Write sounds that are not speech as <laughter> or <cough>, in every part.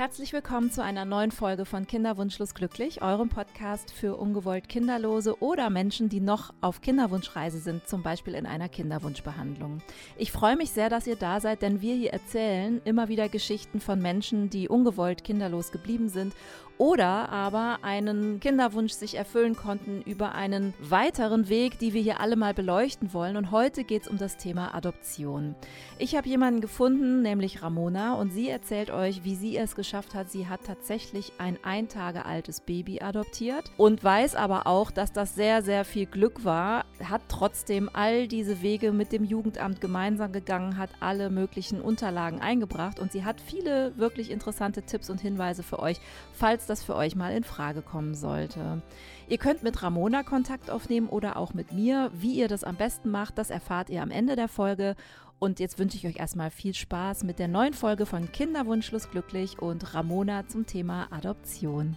Herzlich willkommen zu einer neuen Folge von Kinderwunschlos glücklich, eurem Podcast für ungewollt Kinderlose oder Menschen, die noch auf Kinderwunschreise sind, zum Beispiel in einer Kinderwunschbehandlung. Ich freue mich sehr, dass ihr da seid, denn wir hier erzählen immer wieder Geschichten von Menschen, die ungewollt kinderlos geblieben sind oder aber einen Kinderwunsch sich erfüllen konnten über einen weiteren Weg, die wir hier alle mal beleuchten wollen. Und heute geht es um das Thema Adoption. Ich habe jemanden gefunden, nämlich Ramona, und sie erzählt euch, wie sie es geschafft hat. Sie hat tatsächlich ein ein Tage altes Baby adoptiert und weiß aber auch, dass das sehr, sehr viel Glück war, hat trotzdem all diese Wege mit dem Jugendamt gemeinsam gegangen, hat alle möglichen Unterlagen eingebracht und sie hat viele wirklich interessante Tipps und Hinweise für euch, falls das für euch mal in Frage kommen sollte. Ihr könnt mit Ramona Kontakt aufnehmen oder auch mit mir. Wie ihr das am besten macht, das erfahrt ihr am Ende der Folge. Und jetzt wünsche ich euch erstmal viel Spaß mit der neuen Folge von Kinderwunschlos glücklich und Ramona zum Thema Adoption.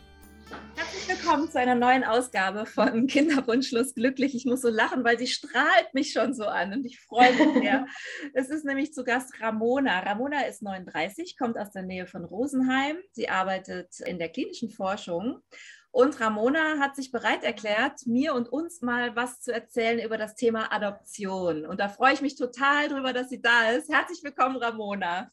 Herzlich willkommen zu einer neuen Ausgabe von Kinderwunschlos glücklich. Ich muss so lachen, weil sie strahlt mich schon so an und ich freue mich sehr. <laughs> es ist nämlich zu Gast Ramona. Ramona ist 39, kommt aus der Nähe von Rosenheim. Sie arbeitet in der klinischen Forschung und Ramona hat sich bereit erklärt, mir und uns mal was zu erzählen über das Thema Adoption. Und da freue ich mich total drüber, dass sie da ist. Herzlich willkommen, Ramona.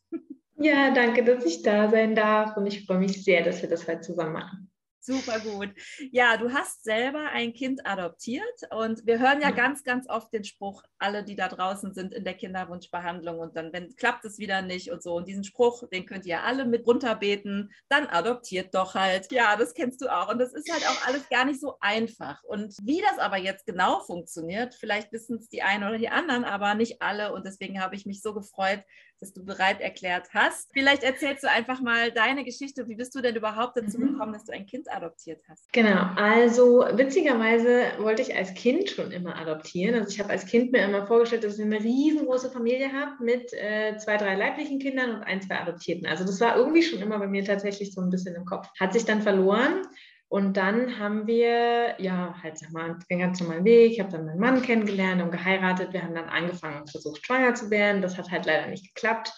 Ja, danke, dass ich da sein darf. Und ich freue mich sehr, dass wir das heute zusammen machen. Super gut. Ja, du hast selber ein Kind adoptiert und wir hören ja ganz, ganz oft den Spruch, alle, die da draußen sind in der Kinderwunschbehandlung und dann, wenn klappt es wieder nicht und so. Und diesen Spruch, den könnt ihr alle mit runterbeten, dann adoptiert doch halt. Ja, das kennst du auch. Und das ist halt auch alles gar nicht so einfach. Und wie das aber jetzt genau funktioniert, vielleicht wissen es die einen oder die anderen, aber nicht alle. Und deswegen habe ich mich so gefreut, dass du bereit erklärt hast. Vielleicht erzählst du einfach mal deine Geschichte. Wie bist du denn überhaupt dazu mhm. gekommen, dass du ein Kind adoptiert hast? Genau, also witzigerweise wollte ich als Kind schon immer adoptieren. Also ich habe als Kind mir immer vorgestellt, dass ich eine riesengroße Familie habe mit äh, zwei, drei leiblichen Kindern und ein, zwei Adoptierten. Also das war irgendwie schon immer bei mir tatsächlich so ein bisschen im Kopf. Hat sich dann verloren. Und dann haben wir, ja, halt, sag mal, den ganz normalen Weg. Ich habe dann meinen Mann kennengelernt und geheiratet. Wir haben dann angefangen versucht, schwanger zu werden. Das hat halt leider nicht geklappt.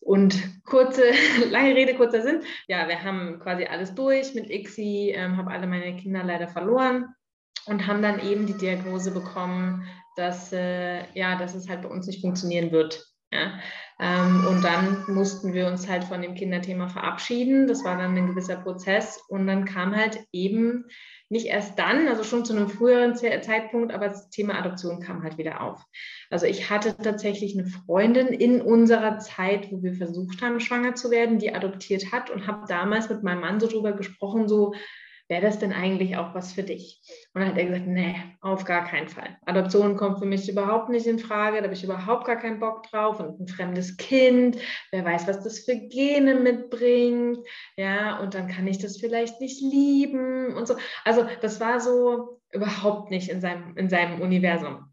Und kurze, <laughs> lange Rede, kurzer Sinn. Ja, wir haben quasi alles durch mit ICSI, ähm, habe alle meine Kinder leider verloren und haben dann eben die Diagnose bekommen, dass, äh, ja, dass es halt bei uns nicht funktionieren wird. Ja? Ähm, und dann mussten wir uns halt von dem Kinderthema verabschieden. Das war dann ein gewisser Prozess. Und dann kam halt eben nicht erst dann, also schon zu einem früheren Zeitpunkt, aber das Thema Adoption kam halt wieder auf. Also ich hatte tatsächlich eine Freundin in unserer Zeit, wo wir versucht haben, schwanger zu werden, die adoptiert hat und habe damals mit meinem Mann so drüber gesprochen, so, wäre das denn eigentlich auch was für dich? Und dann hat er gesagt, nee, auf gar keinen Fall. Adoption kommt für mich überhaupt nicht in Frage, da habe ich überhaupt gar keinen Bock drauf und ein fremdes Kind, wer weiß, was das für Gene mitbringt, ja, und dann kann ich das vielleicht nicht lieben und so. Also das war so überhaupt nicht in seinem, in seinem Universum.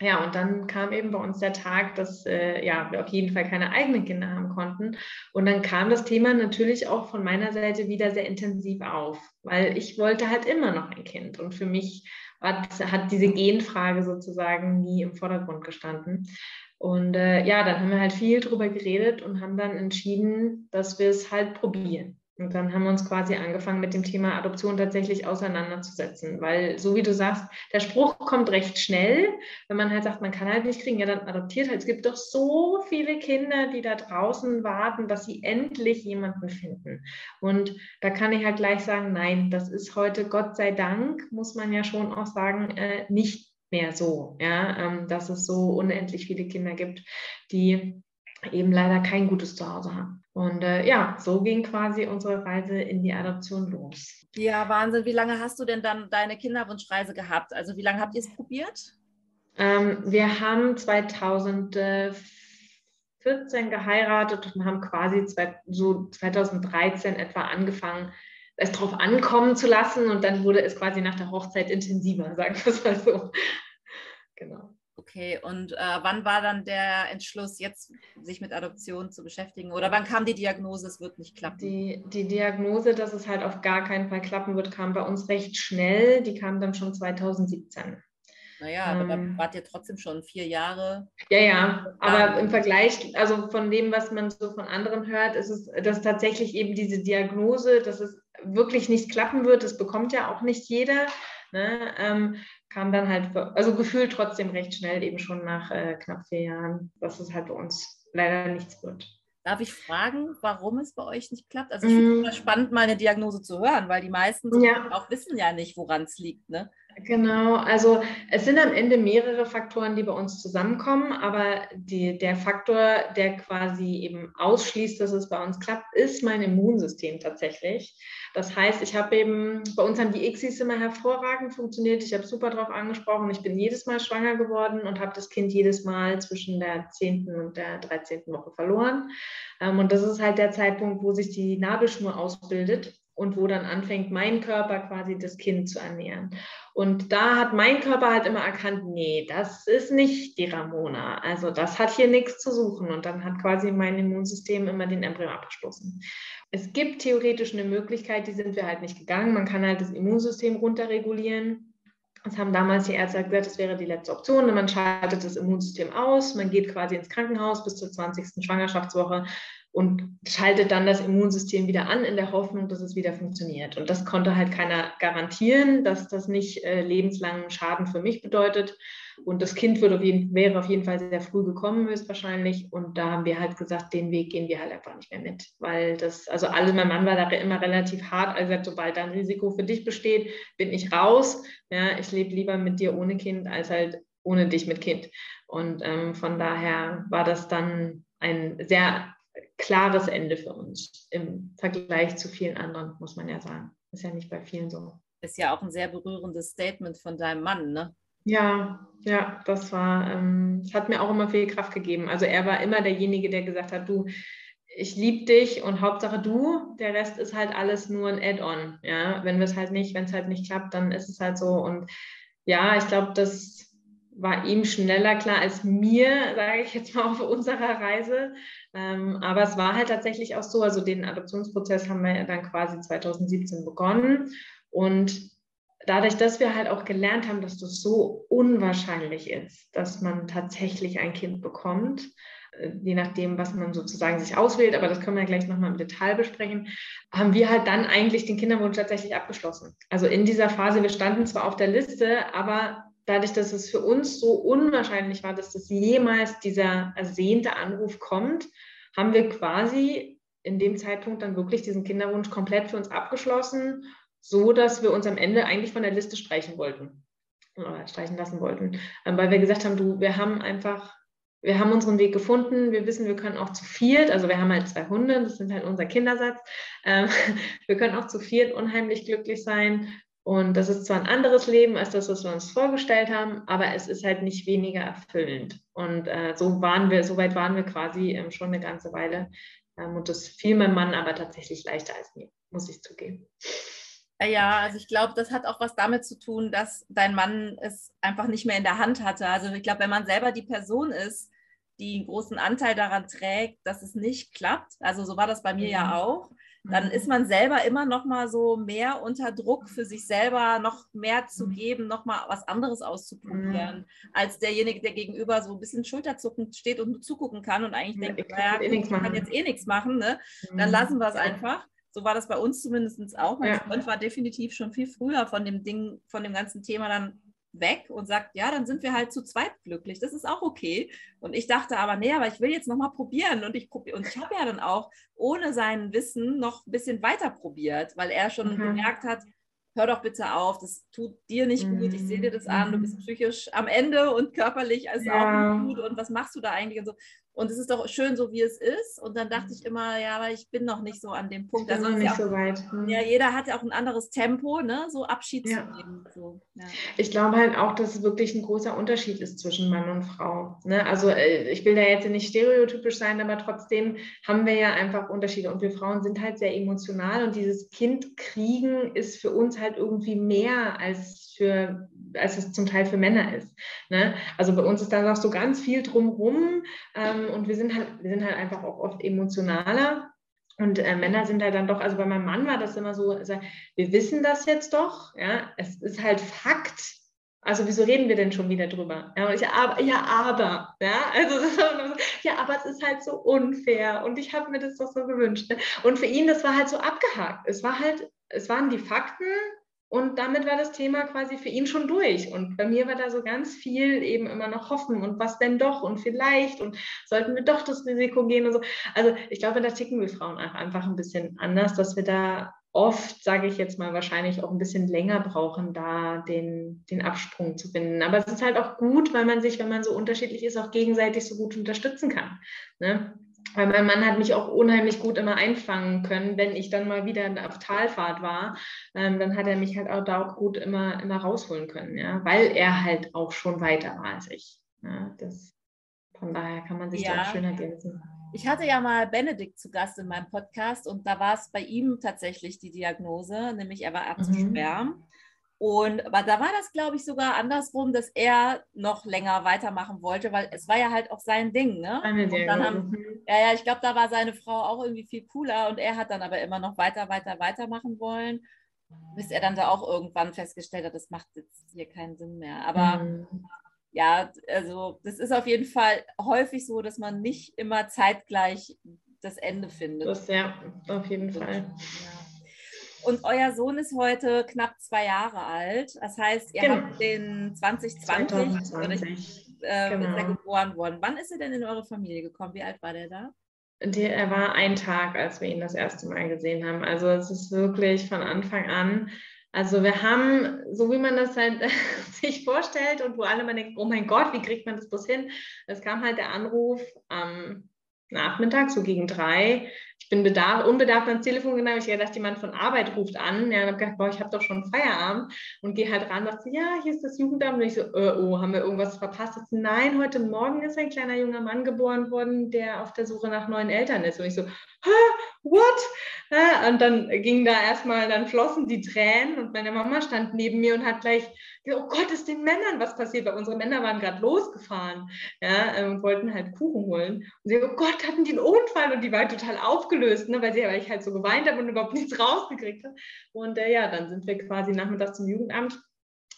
Ja, und dann kam eben bei uns der Tag, dass äh, ja, wir auf jeden Fall keine eigenen Kinder haben konnten. Und dann kam das Thema natürlich auch von meiner Seite wieder sehr intensiv auf, weil ich wollte halt immer noch ein Kind. Und für mich hat, hat diese Genfrage sozusagen nie im Vordergrund gestanden. Und äh, ja, dann haben wir halt viel drüber geredet und haben dann entschieden, dass wir es halt probieren. Und dann haben wir uns quasi angefangen, mit dem Thema Adoption tatsächlich auseinanderzusetzen. Weil, so wie du sagst, der Spruch kommt recht schnell, wenn man halt sagt, man kann halt nicht kriegen, ja, dann adoptiert halt. Es gibt doch so viele Kinder, die da draußen warten, dass sie endlich jemanden finden. Und da kann ich halt gleich sagen, nein, das ist heute, Gott sei Dank, muss man ja schon auch sagen, äh, nicht mehr so, ja, ähm, dass es so unendlich viele Kinder gibt, die eben leider kein gutes Zuhause haben. Und äh, ja, so ging quasi unsere Reise in die Adoption los. Ja, Wahnsinn. Wie lange hast du denn dann deine Kinderwunschreise gehabt? Also wie lange habt ihr es probiert? Ähm, wir haben 2014 geheiratet und haben quasi zwei, so 2013 etwa angefangen, es drauf ankommen zu lassen. Und dann wurde es quasi nach der Hochzeit intensiver, <laughs> sagen wir es mal so. Genau. Okay, und äh, wann war dann der Entschluss, jetzt sich mit Adoption zu beschäftigen? Oder wann kam die Diagnose, es wird nicht klappen? Die, die Diagnose, dass es halt auf gar keinen Fall klappen wird, kam bei uns recht schnell. Die kam dann schon 2017. Naja, aber ähm, da wart ihr trotzdem schon vier Jahre. Ja, ja, aber im Vergleich, also von dem, was man so von anderen hört, ist es, dass tatsächlich eben diese Diagnose, dass es wirklich nicht klappen wird, das bekommt ja auch nicht jeder. Ne, ähm, kam dann halt, also gefühlt trotzdem recht schnell, eben schon nach äh, knapp vier Jahren, dass es halt bei uns leider nichts wird. Darf ich fragen, warum es bei euch nicht klappt? Also ich finde es mm. spannend, mal eine Diagnose zu hören, weil die meisten ja. auch wissen ja nicht, woran es liegt. Ne? Genau, also es sind am Ende mehrere Faktoren, die bei uns zusammenkommen, aber die, der Faktor, der quasi eben ausschließt, dass es bei uns klappt, ist mein Immunsystem tatsächlich. Das heißt, ich habe eben, bei uns haben die ICSIs immer hervorragend funktioniert. Ich habe super drauf angesprochen. Ich bin jedes Mal schwanger geworden und habe das Kind jedes Mal zwischen der 10. und der 13. Woche verloren. Ähm, und das ist halt der Zeitpunkt, wo sich die Nabelschnur ausbildet und wo dann anfängt, mein Körper quasi das Kind zu ernähren. Und da hat mein Körper halt immer erkannt, nee, das ist nicht die Ramona. Also das hat hier nichts zu suchen. Und dann hat quasi mein Immunsystem immer den Embryo abgestoßen. Es gibt theoretisch eine Möglichkeit, die sind wir halt nicht gegangen. Man kann halt das Immunsystem runterregulieren. Das haben damals die Ärzte gesagt, das wäre die letzte Option. Man schaltet das Immunsystem aus, man geht quasi ins Krankenhaus bis zur 20. Schwangerschaftswoche und schaltet dann das Immunsystem wieder an in der Hoffnung, dass es wieder funktioniert. Und das konnte halt keiner garantieren, dass das nicht äh, lebenslangen Schaden für mich bedeutet. Und das Kind auf jeden, wäre auf jeden Fall sehr früh gekommen, höchstwahrscheinlich. Und da haben wir halt gesagt, den Weg gehen wir halt einfach nicht mehr mit. Weil das, also alle, mein Mann war da immer relativ hart. Also gesagt, sobald da ein Risiko für dich besteht, bin ich raus. Ja, ich lebe lieber mit dir ohne Kind als halt ohne dich mit Kind. Und ähm, von daher war das dann ein sehr klares Ende für uns im Vergleich zu vielen anderen, muss man ja sagen. Ist ja nicht bei vielen so. Ist ja auch ein sehr berührendes Statement von deinem Mann, ne? Ja, ja, das war, ähm, das hat mir auch immer viel Kraft gegeben. Also er war immer derjenige, der gesagt hat, du, ich liebe dich und Hauptsache du, der Rest ist halt alles nur ein Add-on. Ja, wenn wir es halt nicht, wenn es halt nicht klappt, dann ist es halt so. Und ja, ich glaube, das war ihm schneller klar als mir, sage ich jetzt mal auf unserer Reise. Ähm, aber es war halt tatsächlich auch so, also den Adoptionsprozess haben wir dann quasi 2017 begonnen. Und dadurch, dass wir halt auch gelernt haben, dass das so unwahrscheinlich ist, dass man tatsächlich ein Kind bekommt, äh, je nachdem, was man sozusagen sich auswählt, aber das können wir gleich nochmal im Detail besprechen, haben wir halt dann eigentlich den Kinderwunsch tatsächlich abgeschlossen. Also in dieser Phase, wir standen zwar auf der Liste, aber dadurch, dass es für uns so unwahrscheinlich war, dass das jemals dieser ersehnte Anruf kommt, haben wir quasi in dem Zeitpunkt dann wirklich diesen Kinderwunsch komplett für uns abgeschlossen, so dass wir uns am Ende eigentlich von der Liste streichen wollten oder streichen lassen wollten, ähm, weil wir gesagt haben, du, wir haben einfach wir haben unseren Weg gefunden. Wir wissen, wir können auch zu viert, also wir haben halt zwei Hunde, das sind halt unser Kindersatz. Ähm, <laughs> wir können auch zu viert unheimlich glücklich sein. Und das ist zwar ein anderes Leben als das, was wir uns vorgestellt haben, aber es ist halt nicht weniger erfüllend. Und äh, so waren wir, so weit waren wir quasi ähm, schon eine ganze Weile. Ähm, und das fiel meinem Mann aber tatsächlich leichter als mir, muss ich zugeben. Ja, also ich glaube, das hat auch was damit zu tun, dass dein Mann es einfach nicht mehr in der Hand hatte. Also ich glaube, wenn man selber die Person ist, die einen großen Anteil daran trägt, dass es nicht klappt, also so war das bei mir mhm. ja auch, dann mhm. ist man selber immer noch mal so mehr unter Druck für sich selber noch mehr zu mhm. geben, noch mal was anderes auszuprobieren, mhm. als derjenige, der gegenüber so ein bisschen schulterzuckend steht und zugucken kann und eigentlich ja, denkt, naja, eh ich kann jetzt eh nichts machen, ne? dann lassen wir es einfach. So war das bei uns zumindest auch. Mein ja. Freund war definitiv schon viel früher von dem Ding, von dem ganzen Thema dann weg und sagt, ja, dann sind wir halt zu zweit glücklich. Das ist auch okay. Und ich dachte aber, nee, aber ich will jetzt nochmal probieren. Und ich probiere, und ich habe ja dann auch ohne sein Wissen noch ein bisschen weiter probiert, weil er schon mhm. gemerkt hat, hör doch bitte auf, das tut dir nicht gut, ich sehe dir das an, du bist mhm. psychisch am Ende und körperlich ist ja. auch nicht gut und was machst du da eigentlich und so. Und es ist doch schön, so wie es ist. Und dann dachte ich immer, ja, aber ich bin noch nicht so an dem Punkt. Also noch nicht auch, so weit. Hm. Ja, jeder hat ja auch ein anderes Tempo, ne? so Abschied ja. zu nehmen. So, ja. Ich glaube halt auch, dass es wirklich ein großer Unterschied ist zwischen Mann und Frau. Ne? Also äh, ich will da jetzt nicht stereotypisch sein, aber trotzdem haben wir ja einfach Unterschiede. Und wir Frauen sind halt sehr emotional und dieses Kind kriegen ist für uns halt irgendwie mehr als für als es zum Teil für Männer ist. Ne? Also bei uns ist da noch so ganz viel drumrum ähm, und wir sind halt, wir sind halt einfach auch oft emotionaler. Und äh, Männer sind halt dann doch, also bei meinem Mann war das immer so, also, wir wissen das jetzt doch, ja, es ist halt Fakt, Also wieso reden wir denn schon wieder drüber? Ja, ich, aber, ja, aber, ja, also so, ja, aber es ist halt so unfair und ich habe mir das doch so gewünscht. Ne? Und für ihn, das war halt so abgehakt. Es war halt, es waren die Fakten und damit war das Thema quasi für ihn schon durch. Und bei mir war da so ganz viel eben immer noch Hoffen und was denn doch und vielleicht und sollten wir doch das Risiko gehen und so. Also ich glaube, da ticken wir Frauen einfach ein bisschen anders, dass wir da oft, sage ich jetzt mal, wahrscheinlich auch ein bisschen länger brauchen, da den, den Absprung zu finden. Aber es ist halt auch gut, weil man sich, wenn man so unterschiedlich ist, auch gegenseitig so gut unterstützen kann. Ne? Weil mein Mann hat mich auch unheimlich gut immer einfangen können, wenn ich dann mal wieder auf Talfahrt war, ähm, dann hat er mich halt auch da auch gut immer, immer rausholen können, ja, weil er halt auch schon weiter war als ich. Ja, das, von daher kann man sich ja. da auch schön ergänzen. Ich hatte ja mal Benedikt zu Gast in meinem Podcast und da war es bei ihm tatsächlich die Diagnose, nämlich er war Erbsensperm. Mhm. Und aber da war das, glaube ich, sogar andersrum, dass er noch länger weitermachen wollte, weil es war ja halt auch sein Ding, ne? haben, mhm. ja, ja, ich glaube, da war seine Frau auch irgendwie viel cooler und er hat dann aber immer noch weiter, weiter, weitermachen wollen, bis er dann da auch irgendwann festgestellt hat, das macht jetzt hier keinen Sinn mehr. Aber mhm ja, also das ist auf jeden Fall häufig so, dass man nicht immer zeitgleich das Ende findet. Das, ja, auf jeden Fall. Ja. Und euer Sohn ist heute knapp zwei Jahre alt. Das heißt, ihr genau. habt den 2020, 2020. Äh, genau. ist er geboren worden. Wann ist er denn in eure Familie gekommen? Wie alt war der da? Der, er war ein Tag, als wir ihn das erste Mal gesehen haben. Also es ist wirklich von Anfang an also wir haben, so wie man das halt <laughs> sich vorstellt und wo alle mal denken, oh mein Gott, wie kriegt man das bloß hin? Es kam halt der Anruf am Nachmittag, so gegen drei, ich bin bedarf, unbedarft ans Telefon gegangen. Ich habe gedacht, jemand von Arbeit ruft an. Ja, und habe gedacht, boah, ich habe doch schon Feierabend. Und gehe halt ran und dachte, ja, hier ist das Jugendamt. Und ich so, äh, oh, haben wir irgendwas verpasst? Dachte, nein, heute Morgen ist ein kleiner junger Mann geboren worden, der auf der Suche nach neuen Eltern ist. Und ich so, what? und dann ging da erstmal, dann flossen die Tränen und meine Mama stand neben mir und hat gleich oh Gott, ist den Männern was passiert, weil unsere Männer waren gerade losgefahren ja, ähm, und wollten halt Kuchen holen. Und sie, oh Gott, hatten die einen Unfall und die war total aufgelöst, ne, weil, sie, weil ich halt so geweint habe und überhaupt <laughs> nichts rausgekriegt habe. Und äh, ja, dann sind wir quasi nachmittags zum Jugendamt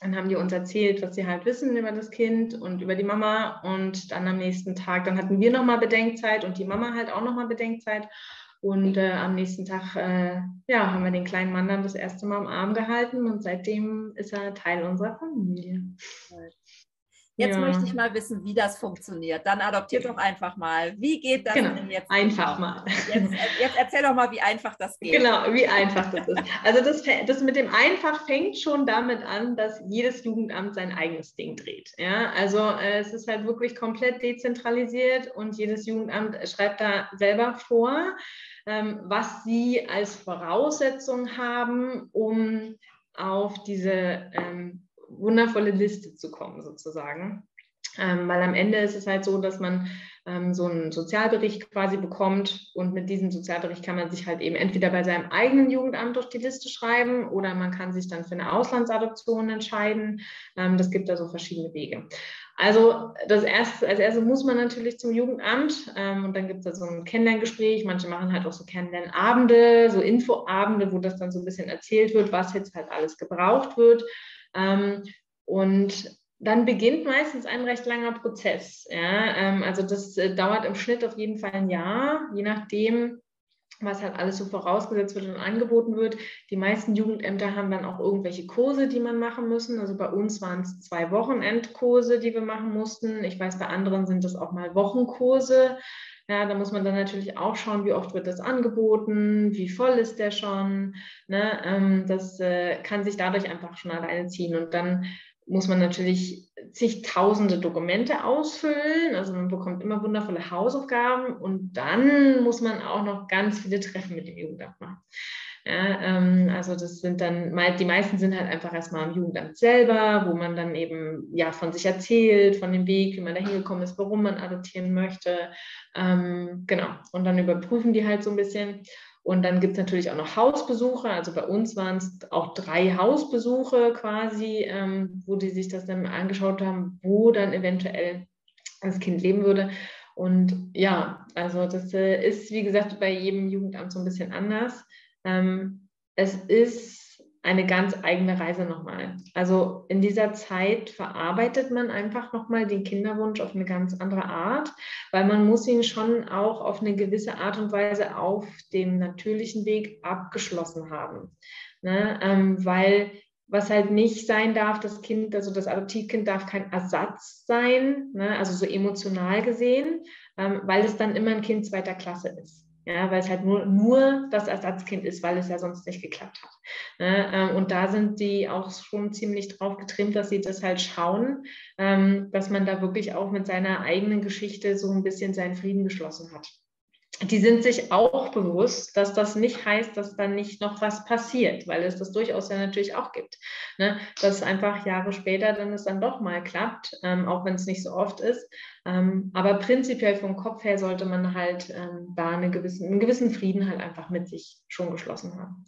dann haben die uns erzählt, was sie halt wissen über das Kind und über die Mama. Und dann am nächsten Tag, dann hatten wir nochmal Bedenkzeit und die Mama halt auch nochmal Bedenkzeit. Und äh, am nächsten Tag äh, ja, haben wir den kleinen Mann dann das erste Mal am Arm gehalten und seitdem ist er Teil unserer Familie. Jetzt ja. möchte ich mal wissen, wie das funktioniert. Dann adoptiert doch einfach mal. Wie geht das genau. denn jetzt? Einfach mal. Jetzt, jetzt, erzähl doch mal, wie einfach das geht. Genau, wie einfach das ist. Also das, das mit dem einfach fängt schon damit an, dass jedes Jugendamt sein eigenes Ding dreht. Ja, also äh, es ist halt wirklich komplett dezentralisiert und jedes Jugendamt schreibt da selber vor, ähm, was sie als Voraussetzung haben, um auf diese ähm, wundervolle Liste zu kommen, sozusagen. Ähm, weil am Ende ist es halt so, dass man ähm, so einen Sozialbericht quasi bekommt und mit diesem Sozialbericht kann man sich halt eben entweder bei seinem eigenen Jugendamt durch die Liste schreiben oder man kann sich dann für eine Auslandsadoption entscheiden. Ähm, das gibt da so verschiedene Wege. Also das erste, als erstes muss man natürlich zum Jugendamt ähm, und dann gibt es da so ein Kennenlerngespräch. Manche machen halt auch so Kennenlernabende, so Infoabende, wo das dann so ein bisschen erzählt wird, was jetzt halt alles gebraucht wird. Ähm, und dann beginnt meistens ein recht langer Prozess. Ja? Ähm, also das äh, dauert im Schnitt auf jeden Fall ein Jahr, je nachdem, was halt alles so vorausgesetzt wird und angeboten wird. Die meisten Jugendämter haben dann auch irgendwelche Kurse, die man machen müssen. Also bei uns waren es zwei Wochenendkurse, die wir machen mussten. Ich weiß, bei anderen sind das auch mal Wochenkurse. Ja, da muss man dann natürlich auch schauen, wie oft wird das angeboten, wie voll ist der schon. Ne? Ähm, das äh, kann sich dadurch einfach schon alleine ziehen. Und dann muss man natürlich zigtausende Dokumente ausfüllen. Also man bekommt immer wundervolle Hausaufgaben und dann muss man auch noch ganz viele Treffen mit dem Jugendamt machen. Ja, ähm, also das sind dann, die meisten sind halt einfach erstmal am Jugendamt selber, wo man dann eben ja von sich erzählt, von dem Weg, wie man da hingekommen ist, warum man adoptieren möchte. Ähm, genau. Und dann überprüfen die halt so ein bisschen. Und dann gibt es natürlich auch noch Hausbesuche. Also bei uns waren es auch drei Hausbesuche quasi, ähm, wo die sich das dann angeschaut haben, wo dann eventuell das Kind leben würde. Und ja, also das äh, ist, wie gesagt, bei jedem Jugendamt so ein bisschen anders. Ähm, es ist eine ganz eigene Reise nochmal. Also in dieser Zeit verarbeitet man einfach nochmal den Kinderwunsch auf eine ganz andere Art, weil man muss ihn schon auch auf eine gewisse Art und Weise auf dem natürlichen Weg abgeschlossen haben. Ne? Ähm, weil was halt nicht sein darf, das Kind, also das Adoptivkind darf kein Ersatz sein, ne? also so emotional gesehen, ähm, weil es dann immer ein Kind zweiter Klasse ist. Ja, weil es halt nur, nur das Ersatzkind ist, weil es ja sonst nicht geklappt hat. Ne? Ähm, und da sind die auch schon ziemlich drauf getrimmt, dass sie das halt schauen, ähm, dass man da wirklich auch mit seiner eigenen Geschichte so ein bisschen seinen Frieden geschlossen hat die sind sich auch bewusst, dass das nicht heißt, dass dann nicht noch was passiert, weil es das durchaus ja natürlich auch gibt. Ne? Dass einfach Jahre später dann es dann doch mal klappt, ähm, auch wenn es nicht so oft ist. Ähm, aber prinzipiell vom Kopf her sollte man halt ähm, da eine gewissen, einen gewissen Frieden halt einfach mit sich schon geschlossen haben.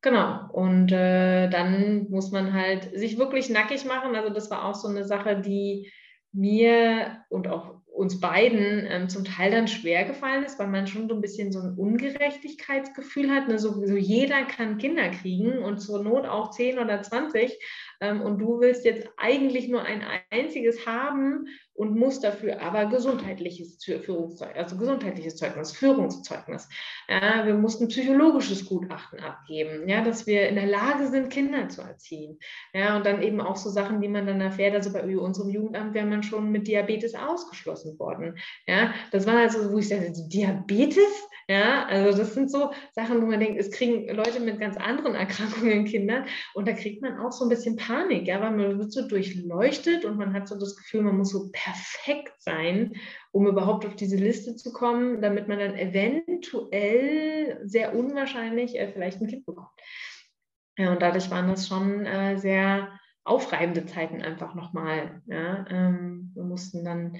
Genau, und äh, dann muss man halt sich wirklich nackig machen. Also das war auch so eine Sache, die mir und auch uns beiden ähm, zum Teil dann schwer gefallen ist, weil man schon so ein bisschen so ein Ungerechtigkeitsgefühl hat. Ne? So, so jeder kann Kinder kriegen und zur Not auch 10 oder 20. Ähm, und du willst jetzt eigentlich nur ein einziges haben und musst dafür aber gesundheitliches Führungszeugnis, also gesundheitliches Zeugnis, Führungszeugnis. Ja, wir mussten psychologisches Gutachten abgeben, ja, dass wir in der Lage sind, Kinder zu erziehen. Ja, und dann eben auch so Sachen, die man dann erfährt, also bei unserem Jugendamt wäre man schon mit Diabetes ausgeschlossen worden. Ja, das war also, wo ich sagte, Diabetes? Ja, also das sind so Sachen, wo man denkt, es kriegen Leute mit ganz anderen <laughs> Erkrankungen Kinder und da kriegt man auch so ein bisschen Panik, ja, weil man wird so durchleuchtet und man hat so das Gefühl, man muss so perfekt sein, um überhaupt auf diese Liste zu kommen, damit man dann eventuell sehr unwahrscheinlich äh, vielleicht ein Kind bekommt. Ja, und dadurch waren das schon äh, sehr aufreibende Zeiten einfach nochmal. Ja, ähm, wir mussten dann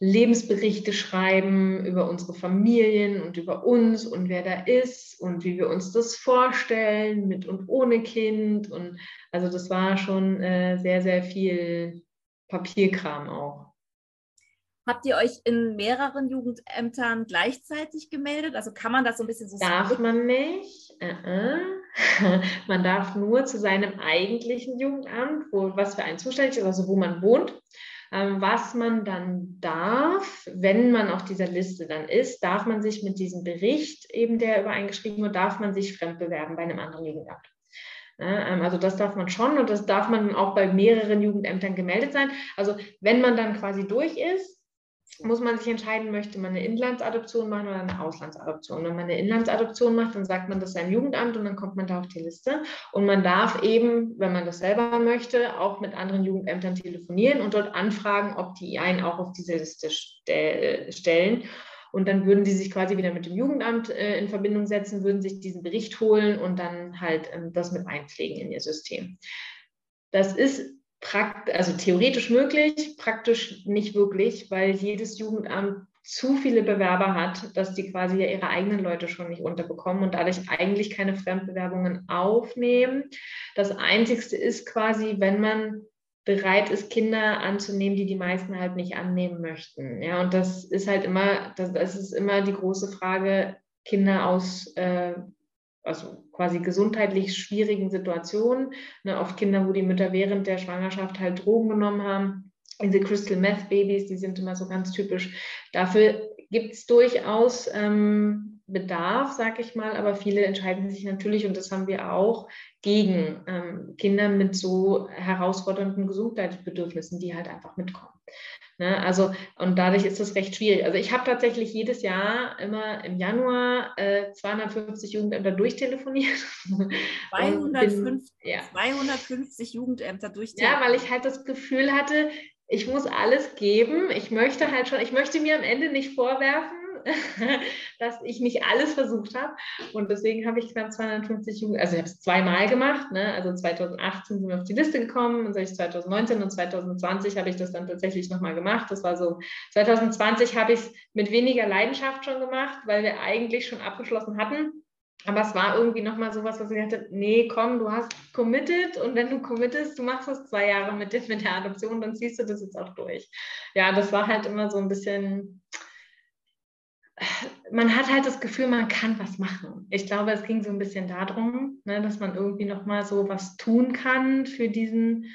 Lebensberichte schreiben über unsere Familien und über uns und wer da ist und wie wir uns das vorstellen, mit und ohne Kind. Und also das war schon äh, sehr, sehr viel Papierkram auch. Habt ihr euch in mehreren Jugendämtern gleichzeitig gemeldet? Also kann man das so ein bisschen so Darf man nicht. Uh -uh. <laughs> Man darf nur zu seinem eigentlichen Jugendamt, wo was für einen zuständig ist, also wo man wohnt. Ähm, was man dann darf, wenn man auf dieser Liste dann ist, darf man sich mit diesem Bericht, eben der übereingeschrieben wird, darf man sich fremdbewerben bei einem anderen Jugendamt. Ähm, also das darf man schon und das darf man auch bei mehreren Jugendämtern gemeldet sein. Also wenn man dann quasi durch ist, muss man sich entscheiden, möchte man eine Inlandsadoption machen oder eine Auslandsadoption. Wenn man eine Inlandsadoption macht, dann sagt man das seinem Jugendamt und dann kommt man da auf die Liste. Und man darf eben, wenn man das selber möchte, auch mit anderen Jugendämtern telefonieren und dort anfragen, ob die einen auch auf diese Liste stellen. Und dann würden die sich quasi wieder mit dem Jugendamt äh, in Verbindung setzen, würden sich diesen Bericht holen und dann halt ähm, das mit einpflegen in ihr System. Das ist prakt also theoretisch möglich, praktisch nicht wirklich, weil jedes Jugendamt zu viele Bewerber hat, dass die quasi ja ihre eigenen Leute schon nicht unterbekommen und dadurch eigentlich keine Fremdbewerbungen aufnehmen. Das Einzigste ist quasi, wenn man bereit ist, Kinder anzunehmen, die die meisten halt nicht annehmen möchten. Ja, und das ist halt immer, das, das ist immer die große Frage, Kinder aus äh, also quasi gesundheitlich schwierigen Situationen. Ne, oft Kinder, wo die Mütter während der Schwangerschaft halt Drogen genommen haben. Diese Crystal Meth Babys, die sind immer so ganz typisch. Dafür gibt es durchaus ähm, Bedarf, sag ich mal, aber viele entscheiden sich natürlich, und das haben wir auch, gegen ähm, Kinder mit so herausfordernden Gesundheitsbedürfnissen, die halt einfach mitkommen. Ne? Also, und dadurch ist das recht schwierig. Also ich habe tatsächlich jedes Jahr immer im Januar äh, 250 Jugendämter durchtelefoniert. <laughs> 250, bin, ja. 250 Jugendämter durchtelefoniert. Ja, weil ich halt das Gefühl hatte, ich muss alles geben. Ich möchte halt schon, ich möchte mir am Ende nicht vorwerfen, <laughs> dass ich nicht alles versucht habe. Und deswegen habe ich knapp 250 Jugend, also ich habe es zweimal gemacht. Ne? Also 2018 sind wir auf die Liste gekommen und 2019 und 2020 habe ich das dann tatsächlich nochmal gemacht. Das war so, 2020 habe ich es mit weniger Leidenschaft schon gemacht, weil wir eigentlich schon abgeschlossen hatten. Aber es war irgendwie nochmal sowas, was ich dachte, nee, komm, du hast committed und wenn du committest, du machst das zwei Jahre mit, <laughs> mit der Adoption, dann ziehst du das jetzt auch durch. Ja, das war halt immer so ein bisschen, man hat halt das Gefühl, man kann was machen. Ich glaube, es ging so ein bisschen darum, ne, dass man irgendwie noch mal so was tun kann für diesen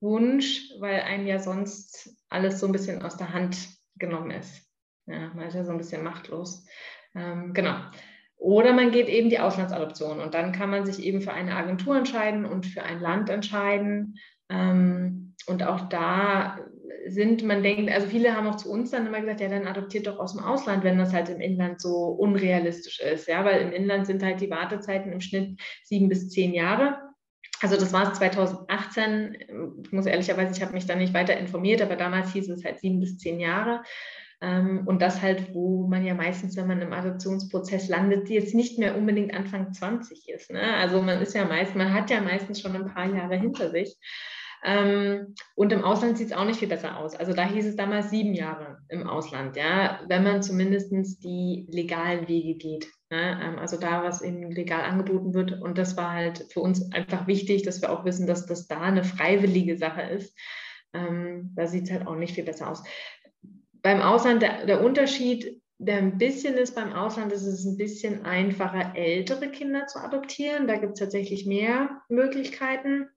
Wunsch, weil einem ja sonst alles so ein bisschen aus der Hand genommen ist. Ja, man ist ja so ein bisschen machtlos. Ähm, genau. Oder man geht eben die Auslandsadoption und dann kann man sich eben für eine Agentur entscheiden und für ein Land entscheiden. Ähm, und auch da sind, man denkt, also viele haben auch zu uns dann immer gesagt, ja, dann adoptiert doch aus dem Ausland, wenn das halt im Inland so unrealistisch ist. Ja, weil im Inland sind halt die Wartezeiten im Schnitt sieben bis zehn Jahre. Also das war es 2018. Ich muss ehrlicherweise, ich habe mich da nicht weiter informiert, aber damals hieß es halt sieben bis zehn Jahre. Ähm, und das halt, wo man ja meistens, wenn man im Adoptionsprozess landet, jetzt nicht mehr unbedingt Anfang 20 ist. Ne? Also man ist ja meist, man hat ja meistens schon ein paar Jahre hinter sich. Ähm, und im Ausland sieht es auch nicht viel besser aus. Also da hieß es damals sieben Jahre im Ausland, ja, wenn man zumindest die legalen Wege geht. Ne? Ähm, also da, was eben legal angeboten wird. Und das war halt für uns einfach wichtig, dass wir auch wissen, dass das da eine freiwillige Sache ist. Ähm, da sieht es halt auch nicht viel besser aus. Beim Ausland, der, der Unterschied der ein bisschen ist beim Ausland, ist es ein bisschen einfacher, ältere Kinder zu adoptieren. Da gibt es tatsächlich mehr Möglichkeiten.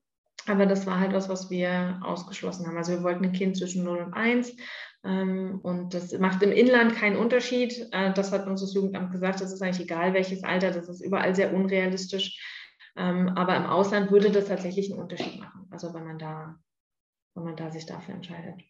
Aber das war halt was, was wir ausgeschlossen haben. Also wir wollten ein Kind zwischen 0 und 1. Ähm, und das macht im Inland keinen Unterschied. Äh, das hat uns das Jugendamt gesagt. Das ist eigentlich egal, welches Alter. Das ist überall sehr unrealistisch. Ähm, aber im Ausland würde das tatsächlich einen Unterschied machen. Also wenn man da, wenn man da sich dafür entscheidet.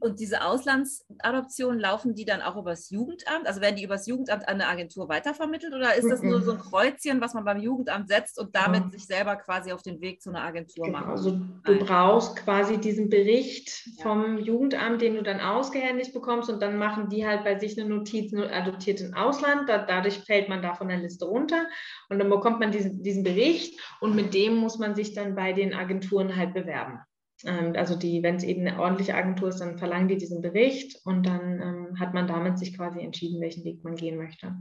Und diese Auslandsadoptionen laufen die dann auch übers Jugendamt? Also werden die übers Jugendamt an eine Agentur weitervermittelt oder ist das nur so ein Kreuzchen, was man beim Jugendamt setzt und damit ja. sich selber quasi auf den Weg zu einer Agentur genau. macht? Also du Nein. brauchst quasi diesen Bericht ja. vom Jugendamt, den du dann ausgehändigt bekommst und dann machen die halt bei sich eine Notiz, adoptiert im Ausland. Da, dadurch fällt man da von der Liste runter und dann bekommt man diesen, diesen Bericht und mit dem muss man sich dann bei den Agenturen halt bewerben. Ähm, also die, wenn es eben eine ordentliche Agentur ist, dann verlangen die diesen Bericht und dann ähm, hat man damit sich quasi entschieden, welchen Weg man gehen möchte.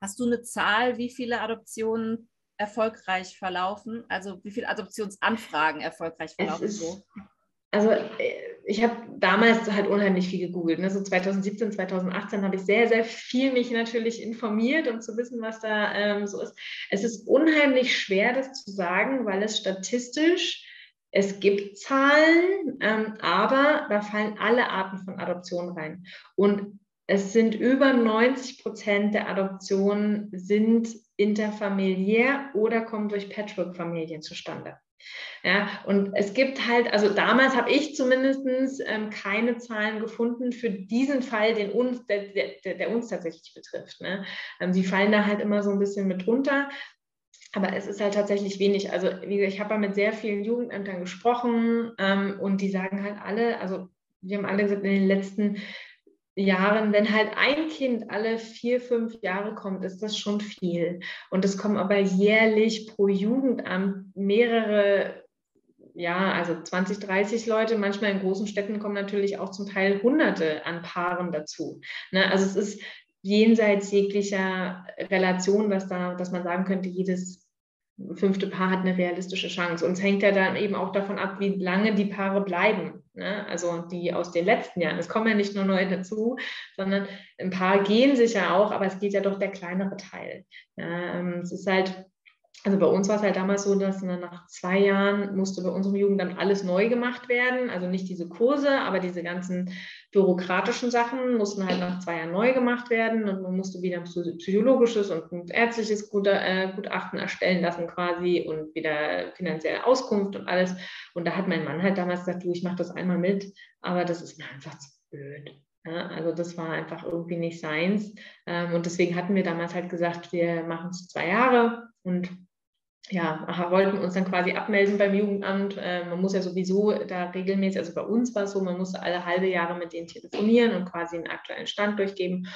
Hast du eine Zahl, wie viele Adoptionen erfolgreich verlaufen? Also wie viele Adoptionsanfragen erfolgreich verlaufen ist, so? Also äh, ich habe damals halt unheimlich viel gegoogelt. Ne? So 2017, 2018 habe ich sehr, sehr viel mich natürlich informiert, um zu wissen, was da ähm, so ist. Es ist unheimlich schwer, das zu sagen, weil es statistisch es gibt Zahlen, ähm, aber da fallen alle Arten von Adoptionen rein. Und es sind über 90 Prozent der Adoptionen sind interfamiliär oder kommen durch Patchwork-Familien zustande. Ja, und es gibt halt, also damals habe ich zumindest ähm, keine Zahlen gefunden für diesen Fall, den uns, der, der, der uns tatsächlich betrifft. Ne? Ähm, die fallen da halt immer so ein bisschen mit runter. Aber es ist halt tatsächlich wenig. Also, wie gesagt, ich habe ja mit sehr vielen Jugendämtern gesprochen ähm, und die sagen halt alle, also wir haben alle gesagt, in den letzten Jahren, wenn halt ein Kind alle vier, fünf Jahre kommt, ist das schon viel. Und es kommen aber jährlich pro Jugendamt mehrere, ja, also 20, 30 Leute. Manchmal in großen Städten kommen natürlich auch zum Teil Hunderte an Paaren dazu. Ne? Also es ist jenseits jeglicher Relation, dass, da, dass man sagen könnte, jedes fünfte Paar hat eine realistische Chance. Und es hängt ja dann eben auch davon ab, wie lange die Paare bleiben. Ne? Also die aus den letzten Jahren. Es kommen ja nicht nur neue dazu, sondern ein paar gehen sicher auch, aber es geht ja doch der kleinere Teil. Ja, ähm, es ist halt also bei uns war es halt damals so, dass nach zwei Jahren musste bei unserem Jugendamt alles neu gemacht werden. Also nicht diese Kurse, aber diese ganzen bürokratischen Sachen mussten halt nach zwei Jahren neu gemacht werden und man musste wieder ein psychologisches und ärztliches äh, Gutachten erstellen lassen quasi und wieder finanzielle Auskunft und alles. Und da hat mein Mann halt damals gesagt, du, ich mache das einmal mit, aber das ist mir einfach zu blöd. Ja, also das war einfach irgendwie nicht seins. Ähm, und deswegen hatten wir damals halt gesagt, wir machen es zwei Jahre und ja, wollten uns dann quasi abmelden beim Jugendamt. Äh, man muss ja sowieso da regelmäßig, also bei uns war es so, man musste alle halbe Jahre mit denen telefonieren und quasi einen aktuellen Stand durchgeben.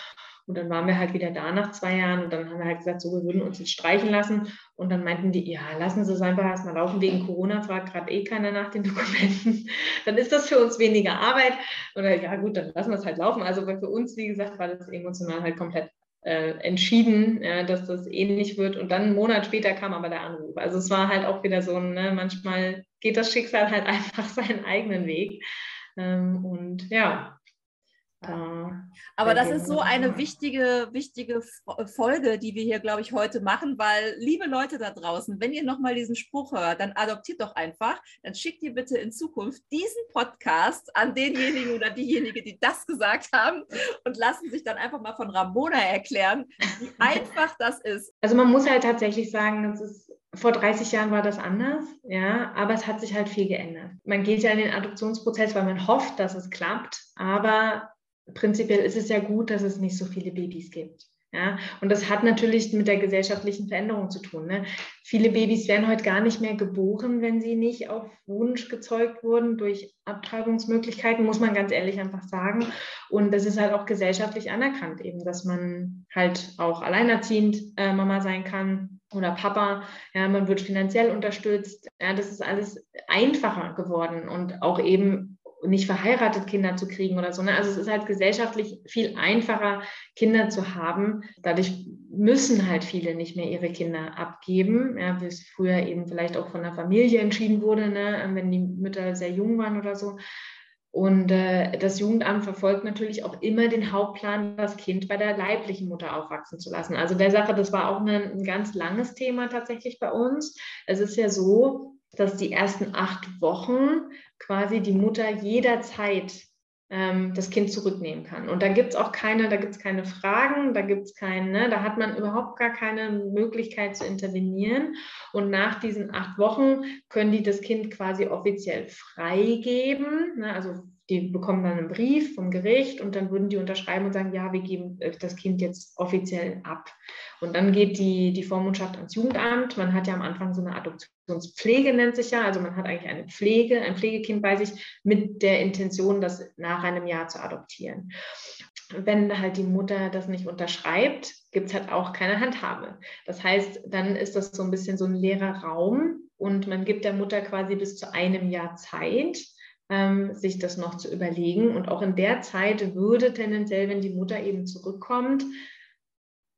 Und dann waren wir halt wieder da nach zwei Jahren und dann haben wir halt gesagt, so, wir würden uns jetzt streichen lassen. Und dann meinten die, ja, lassen Sie es einfach erstmal laufen. Wegen Corona fragt gerade eh keiner nach den <laughs> Dokumenten. dann ist das für uns weniger Arbeit. Oder ja, gut, dann lassen wir es halt laufen. Also für uns, wie gesagt, war das emotional halt komplett äh, entschieden, ja, dass das ähnlich wird. Und dann einen Monat später kam aber der Anruf. Also es war halt auch wieder so, ne, manchmal geht das Schicksal halt <laughs> einfach seinen eigenen Weg. Ähm, und ja, Da Aber das ist so eine wichtige, wichtige Folge, die wir hier, glaube ich, heute machen, weil, liebe Leute da draußen, wenn ihr nochmal diesen Spruch hört, dann adoptiert doch einfach, dann schickt ihr bitte in Zukunft diesen Podcast an denjenigen oder diejenige, die das gesagt haben und lassen sich dann einfach mal von Ramona erklären, wie <laughs> einfach das ist. Also man muss halt tatsächlich sagen, es ist vor 30 Jahren war das anders, ja, aber es hat sich halt viel geändert. Man geht ja in den Adoptionsprozess, weil man hofft, dass es klappt, aber prinzipiell ist es ja gut, dass es nicht so viele Babys gibt. Ja, und das hat natürlich mit der gesellschaftlichen Veränderung zu tun. Ne? Viele Babys werden heute gar nicht mehr geboren, wenn sie nicht auf Wunsch gezeugt wurden durch Abtreibungsmöglichkeiten, muss man ganz ehrlich einfach sagen. Und das ist halt auch gesellschaftlich anerkannt, eben, dass man halt auch alleinerziehend äh, Mama sein kann oder Papa. Ja, man wird finanziell unterstützt. Ja, das ist alles einfacher geworden und auch eben nicht verheiratet Kinder zu kriegen oder so. Ne? Also es ist halt gesellschaftlich viel einfacher, Kinder zu haben. Dadurch müssen halt viele nicht mehr ihre Kinder abgeben, ja, wie es früher eben vielleicht auch von der Familie entschieden wurde, ne? wenn die Mütter sehr jung waren oder so. Und äh, das Jugendamt verfolgt natürlich auch immer den Hauptplan, das Kind bei der leiblichen Mutter aufwachsen zu lassen. Also der Sache, das war auch eine, ein ganz langes Thema tatsächlich bei uns. Es ist ja so, dass die ersten acht Wochen quasi die Mutter jederzeit ähm, das Kind zurücknehmen kann. Und da gibt es auch keine, da gibt es keine Fragen, da gibt es keine, ne, da hat man überhaupt gar keine Möglichkeit zu intervenieren. Und nach diesen acht Wochen können die das Kind quasi offiziell freigeben. Ne, also die bekommen dann einen Brief vom Gericht und dann würden die unterschreiben und sagen, ja, wir geben äh, das Kind jetzt offiziell ab. Und dann geht die, die Vormundschaft ans Jugendamt. Man hat ja am Anfang so eine Adoptionspflege, nennt sich ja. Also man hat eigentlich eine Pflege, ein Pflegekind bei sich mit der Intention, das nach einem Jahr zu adoptieren. Wenn halt die Mutter das nicht unterschreibt, gibt es halt auch keine Handhabe. Das heißt, dann ist das so ein bisschen so ein leerer Raum und man gibt der Mutter quasi bis zu einem Jahr Zeit, ähm, sich das noch zu überlegen. Und auch in der Zeit würde tendenziell, wenn die Mutter eben zurückkommt,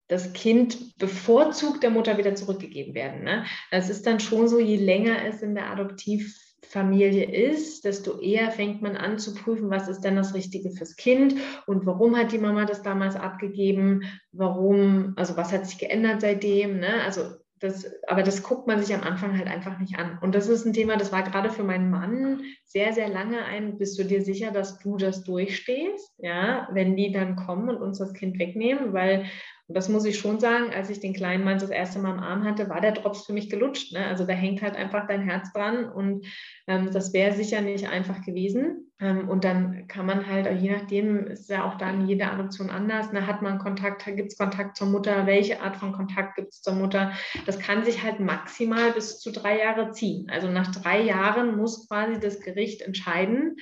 das Kind bevorzugt der Mutter wieder zurückgegeben werden. Ne? Das ist dann schon so, je länger es in der Adoptivfamilie ist, desto eher fängt man an zu prüfen, was ist denn das Richtige fürs Kind und warum hat die Mama das damals abgegeben, warum, also was hat sich geändert seitdem. Ne? Also das, aber das guckt man sich am Anfang halt einfach nicht an. Und das ist ein Thema, das war gerade für meinen Mann sehr, sehr lange ein, bist du dir sicher, dass du das durchstehst, ja, wenn die dann kommen und uns das Kind wegnehmen, weil und das muss ich schon sagen, als ich den kleinen Mann das erste Mal im Arm hatte, war der Drops für mich gelutscht. Ne? Also da hängt halt einfach dein Herz dran und ähm, das wäre sicher nicht einfach gewesen. Ähm, und dann kann man halt, je nachdem, ist ja auch dann jede Adoption anders. Ne? Hat man Kontakt, gibt es Kontakt zur Mutter? Welche Art von Kontakt gibt es zur Mutter? Das kann sich halt maximal bis zu drei Jahre ziehen. Also nach drei Jahren muss quasi das Gericht entscheiden,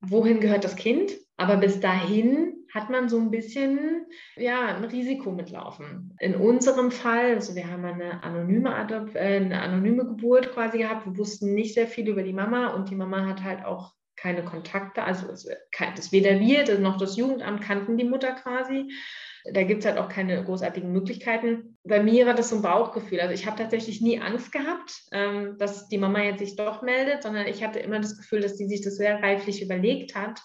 wohin gehört das Kind. Aber bis dahin hat man so ein bisschen ja, ein Risiko mitlaufen. In unserem Fall, also wir haben eine anonyme, Adop äh, eine anonyme Geburt quasi gehabt, wir wussten nicht sehr viel über die Mama und die Mama hat halt auch keine Kontakte, also das weder wir noch das Jugendamt kannten die Mutter quasi. Da gibt es halt auch keine großartigen Möglichkeiten. Bei mir war das so ein Bauchgefühl. Also ich habe tatsächlich nie Angst gehabt, ähm, dass die Mama jetzt sich doch meldet, sondern ich hatte immer das Gefühl, dass die sich das sehr reiflich überlegt hat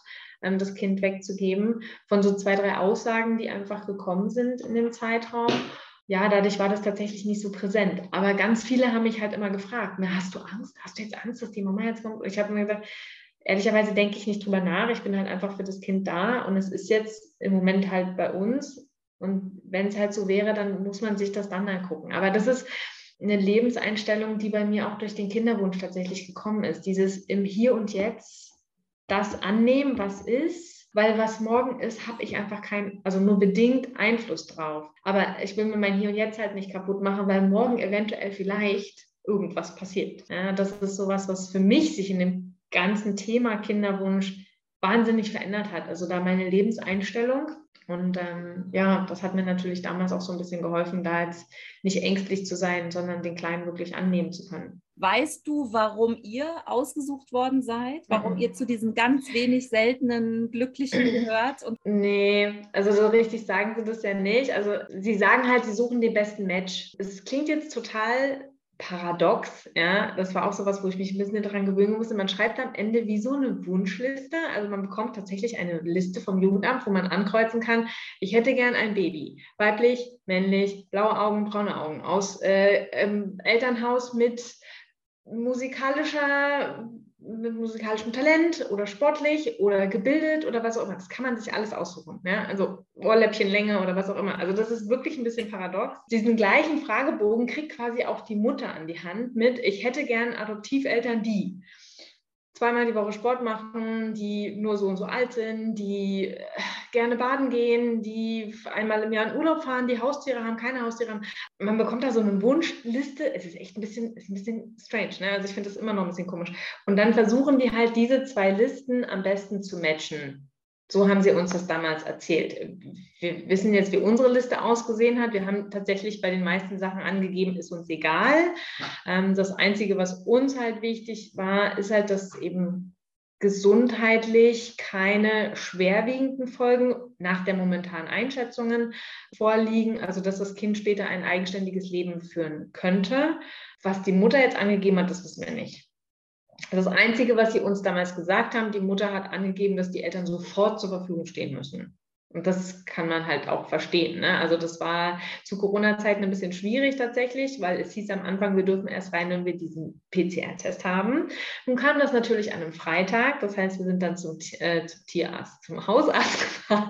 das Kind wegzugeben, von so zwei, drei Aussagen, die einfach gekommen sind in dem Zeitraum. Ja, dadurch war das tatsächlich nicht so präsent. Aber ganz viele haben mich halt immer gefragt, na, hast du Angst? Hast du jetzt Angst, dass die Mama jetzt kommt? Ich habe mir gesagt, ehrlicherweise denke ich nicht drüber nach. Ich bin halt einfach für das Kind da und es ist jetzt im Moment halt bei uns. Und wenn es halt so wäre, dann muss man sich das dann angucken. Aber das ist eine Lebenseinstellung, die bei mir auch durch den Kinderwunsch tatsächlich gekommen ist. Dieses im Hier und Jetzt das annehmen, was ist, weil was morgen ist, habe ich einfach keinen, also nur bedingt Einfluss drauf. Aber ich will mir mein Hier und Jetzt halt nicht kaputt machen, weil morgen eventuell vielleicht irgendwas passiert. Ja, das ist sowas, was für mich sich in dem ganzen Thema Kinderwunsch wahnsinnig verändert hat. Also da meine Lebenseinstellung. Und ähm, ja, das hat mir natürlich damals auch so ein bisschen geholfen, da jetzt nicht ängstlich zu sein, sondern den Kleinen wirklich annehmen zu können. Weißt du, warum ihr ausgesucht worden seid? Warum mhm. ihr zu diesen ganz wenig seltenen Glücklichen gehört? Und nee, also so richtig sagen sie das ja nicht. Also sie sagen halt, sie suchen den besten Match. Es klingt jetzt total paradox. Ja, das war auch so was, wo ich mich ein bisschen daran gewöhnen musste. Man schreibt am Ende wie so eine Wunschliste. Also man bekommt tatsächlich eine Liste vom Jugendamt, wo man ankreuzen kann, ich hätte gern ein Baby. Weiblich, männlich, blaue Augen, braune Augen. Aus äh, ähm, Elternhaus mit musikalischer mit musikalischem Talent oder sportlich oder gebildet oder was auch immer. Das kann man sich alles aussuchen. Ja? Also Ohrläppchenlänge oder was auch immer. Also das ist wirklich ein bisschen paradox. Diesen gleichen Fragebogen kriegt quasi auch die Mutter an die Hand mit, ich hätte gern Adoptiveltern, die zweimal die Woche Sport machen, die nur so und so alt sind, die äh, gerne baden gehen, die einmal im Jahr in Urlaub fahren, die Haustiere haben, keine Haustiere haben. Man bekommt da so eine Wunschliste. Es ist echt ein bisschen, ist ein bisschen strange. Ne? Also ich finde das immer noch ein bisschen komisch. Und dann versuchen die halt diese zwei Listen am besten zu matchen. So haben sie uns das damals erzählt. Wir wissen jetzt, wie unsere Liste ausgesehen hat. Wir haben tatsächlich bei den meisten Sachen angegeben, ist uns egal. Ähm, das Einzige, was uns halt wichtig war, ist halt, dass eben gesundheitlich keine schwerwiegenden Folgen nach der momentanen Einschätzungen vorliegen, also dass das Kind später ein eigenständiges Leben führen könnte. Was die Mutter jetzt angegeben hat, das wissen wir nicht. Das Einzige, was sie uns damals gesagt haben, die Mutter hat angegeben, dass die Eltern sofort zur Verfügung stehen müssen. Und das kann man halt auch verstehen. Ne? Also das war zu Corona-Zeiten ein bisschen schwierig tatsächlich, weil es hieß am Anfang, wir dürfen erst rein, wenn wir diesen PCR-Test haben. Nun kam das natürlich an einem Freitag. Das heißt, wir sind dann zum, äh, zum Tierarzt, zum Hausarzt <laughs> gefahren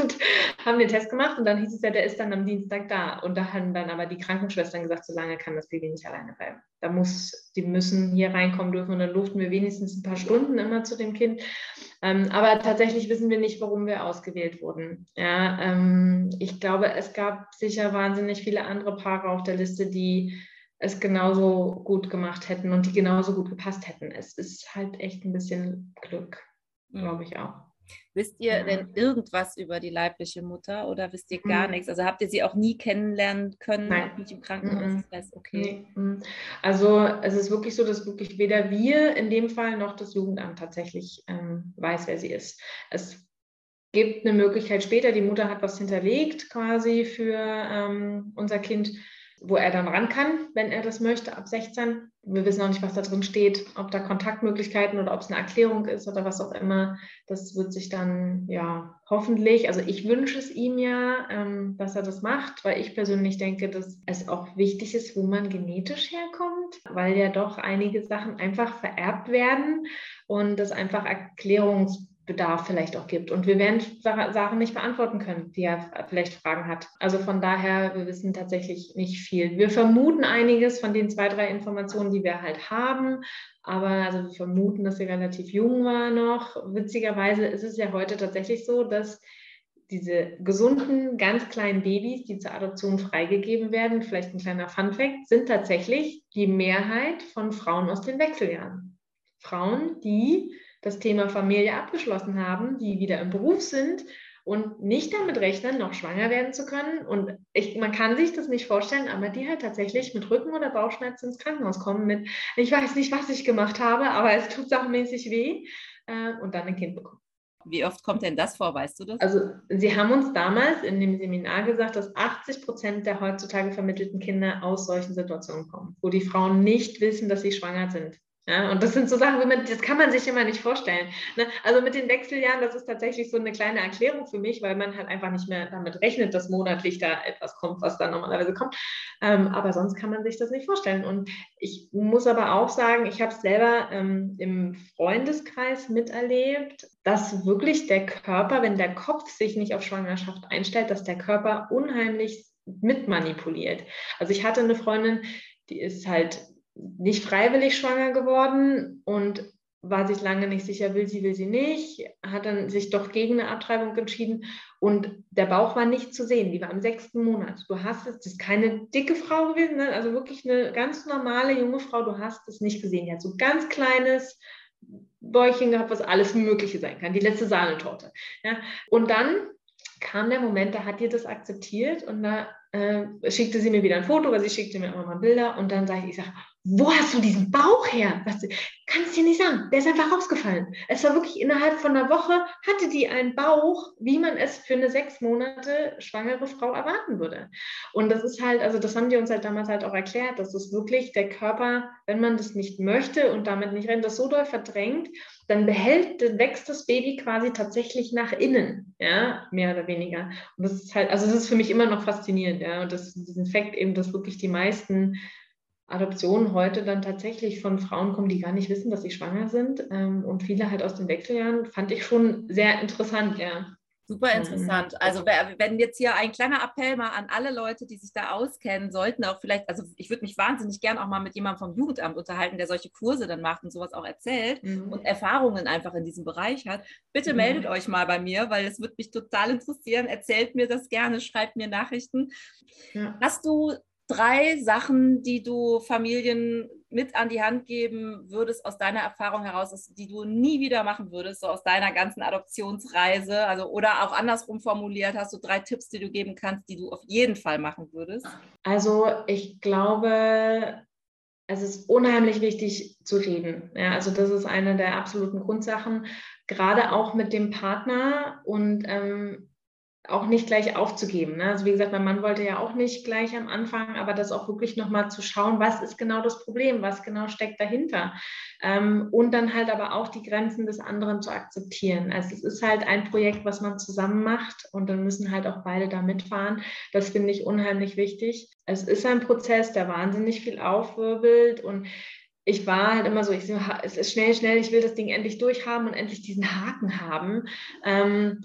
und haben den Test gemacht. Und dann hieß es ja, der ist dann am Dienstag da. Und da haben dann aber die Krankenschwestern gesagt, so lange kann das Baby nicht alleine bleiben. Da muss, die müssen hier reinkommen dürfen. Und dann durften wir wenigstens ein paar Stunden immer zu dem Kind. Ähm, aber tatsächlich wissen wir nicht, warum wir ausgewählt wurden. Ja, ähm, ich glaube, es gab sicher wahnsinnig viele andere Paare auf der Liste, die es genauso gut gemacht hätten und die genauso gut gepasst hätten. Es ist halt echt ein bisschen Glück, glaube ich auch. Wisst ihr denn irgendwas über die leibliche Mutter oder wisst ihr gar mhm. nichts? Also habt ihr sie auch nie kennenlernen können, Nein. auch nicht im Krankenhaus? Mhm. Das heißt, okay. Nee. Mhm. Also es ist wirklich so, dass wirklich weder wir in dem Fall noch das Jugendamt tatsächlich ähm, weiß, wer sie ist. Es gibt eine Möglichkeit später, die Mutter hat was hinterlegt quasi für ähm, unser Kind wo er dann ran kann, wenn er das möchte, ab 16. Wir wissen auch nicht, was da drin steht, ob da Kontaktmöglichkeiten oder ob es eine Erklärung ist oder was auch immer. Das wird sich dann ja hoffentlich, also ich wünsche es ihm ja, ähm, dass er das macht, weil ich persönlich denke, dass es auch wichtig ist, wo man genetisch herkommt, weil ja doch einige Sachen einfach vererbt werden und das einfach Erklärungs Bedarf vielleicht auch gibt. Und wir werden Sachen nicht beantworten können, die er vielleicht Fragen hat. Also von daher, wir wissen tatsächlich nicht viel. Wir vermuten einiges von den zwei, drei Informationen, die wir halt haben. Aber also wir vermuten, dass sie relativ jung war noch. Witzigerweise ist es ja heute tatsächlich so, dass diese gesunden, ganz kleinen Babys, die zur Adoption freigegeben werden, vielleicht ein kleiner Funfact, sind tatsächlich die Mehrheit von Frauen aus den Wechseljahren. Frauen, die das Thema Familie abgeschlossen haben, die wieder im Beruf sind und nicht damit rechnen, noch schwanger werden zu können. Und ich, man kann sich das nicht vorstellen, aber die halt tatsächlich mit Rücken- oder Bauchschmerzen ins Krankenhaus kommen mit, ich weiß nicht, was ich gemacht habe, aber es tut sachmäßig weh äh, und dann ein Kind bekommen. Wie oft kommt denn das vor, weißt du das? Also Sie haben uns damals in dem Seminar gesagt, dass 80 Prozent der heutzutage vermittelten Kinder aus solchen Situationen kommen, wo die Frauen nicht wissen, dass sie schwanger sind. Ja, und das sind so Sachen, man, das kann man sich immer nicht vorstellen. Ne? Also mit den Wechseljahren, das ist tatsächlich so eine kleine Erklärung für mich, weil man halt einfach nicht mehr damit rechnet, dass monatlich da etwas kommt, was da normalerweise kommt. Ähm, aber sonst kann man sich das nicht vorstellen. Und ich muss aber auch sagen, ich habe es selber ähm, im Freundeskreis miterlebt, dass wirklich der Körper, wenn der Kopf sich nicht auf Schwangerschaft einstellt, dass der Körper unheimlich mitmanipuliert. Also ich hatte eine Freundin, die ist halt nicht freiwillig schwanger geworden und war sich lange nicht sicher, will sie, will sie nicht, hat dann sich doch gegen eine Abtreibung entschieden und der Bauch war nicht zu sehen, die war im sechsten Monat. Du hast es, das ist keine dicke Frau gewesen, ne? also wirklich eine ganz normale junge Frau, du hast es nicht gesehen. Die hat so ganz kleines Bäuchchen gehabt, was alles Mögliche sein kann, die letzte Sahnetorte. Ja? Und dann kam der Moment, da hat ihr das akzeptiert und da äh, schickte sie mir wieder ein Foto, weil sie schickte mir immer mal Bilder und dann sage ich, ich sage, wo hast du diesen Bauch her? Was, kannst dir nicht sagen. Der ist einfach rausgefallen. Es war wirklich innerhalb von einer Woche, hatte die einen Bauch, wie man es für eine sechs Monate schwangere Frau erwarten würde. Und das ist halt, also das haben die uns halt damals halt auch erklärt, dass es wirklich der Körper, wenn man das nicht möchte und damit nicht rennt, das so doll verdrängt, dann behält, wächst das Baby quasi tatsächlich nach innen, ja, mehr oder weniger. Und das ist halt, also das ist für mich immer noch faszinierend, ja, und das, diesen Fakt eben, dass wirklich die meisten Adoptionen heute dann tatsächlich von Frauen kommen, die gar nicht wissen, dass sie schwanger sind ähm, und viele halt aus den Wechseljahren, fand ich schon sehr interessant, ja. Super interessant. Also wenn jetzt hier ein kleiner Appell mal an alle Leute, die sich da auskennen, sollten auch vielleicht, also ich würde mich wahnsinnig gern auch mal mit jemandem vom Jugendamt unterhalten, der solche Kurse dann macht und sowas auch erzählt mhm. und Erfahrungen einfach in diesem Bereich hat. Bitte mhm. meldet euch mal bei mir, weil es würde mich total interessieren. Erzählt mir das gerne, schreibt mir Nachrichten. Ja. Hast du drei Sachen, die du Familien mit an die Hand geben würdest aus deiner Erfahrung heraus, die du nie wieder machen würdest, so aus deiner ganzen Adoptionsreise? Also oder auch andersrum formuliert, hast du drei Tipps, die du geben kannst, die du auf jeden Fall machen würdest? Also ich glaube, es ist unheimlich wichtig zu reden. Ja, also das ist eine der absoluten Grundsachen, gerade auch mit dem Partner und ähm, auch nicht gleich aufzugeben. Ne? Also wie gesagt, mein Mann wollte ja auch nicht gleich am Anfang, aber das auch wirklich nochmal zu schauen, was ist genau das Problem, was genau steckt dahinter. Ähm, und dann halt aber auch die Grenzen des anderen zu akzeptieren. Also es ist halt ein Projekt, was man zusammen macht und dann müssen halt auch beide da mitfahren. Das finde ich unheimlich wichtig. Es ist ein Prozess, der wahnsinnig viel aufwirbelt und ich war halt immer so, ich es ist schnell, schnell, ich will das Ding endlich durchhaben und endlich diesen Haken haben. Ähm,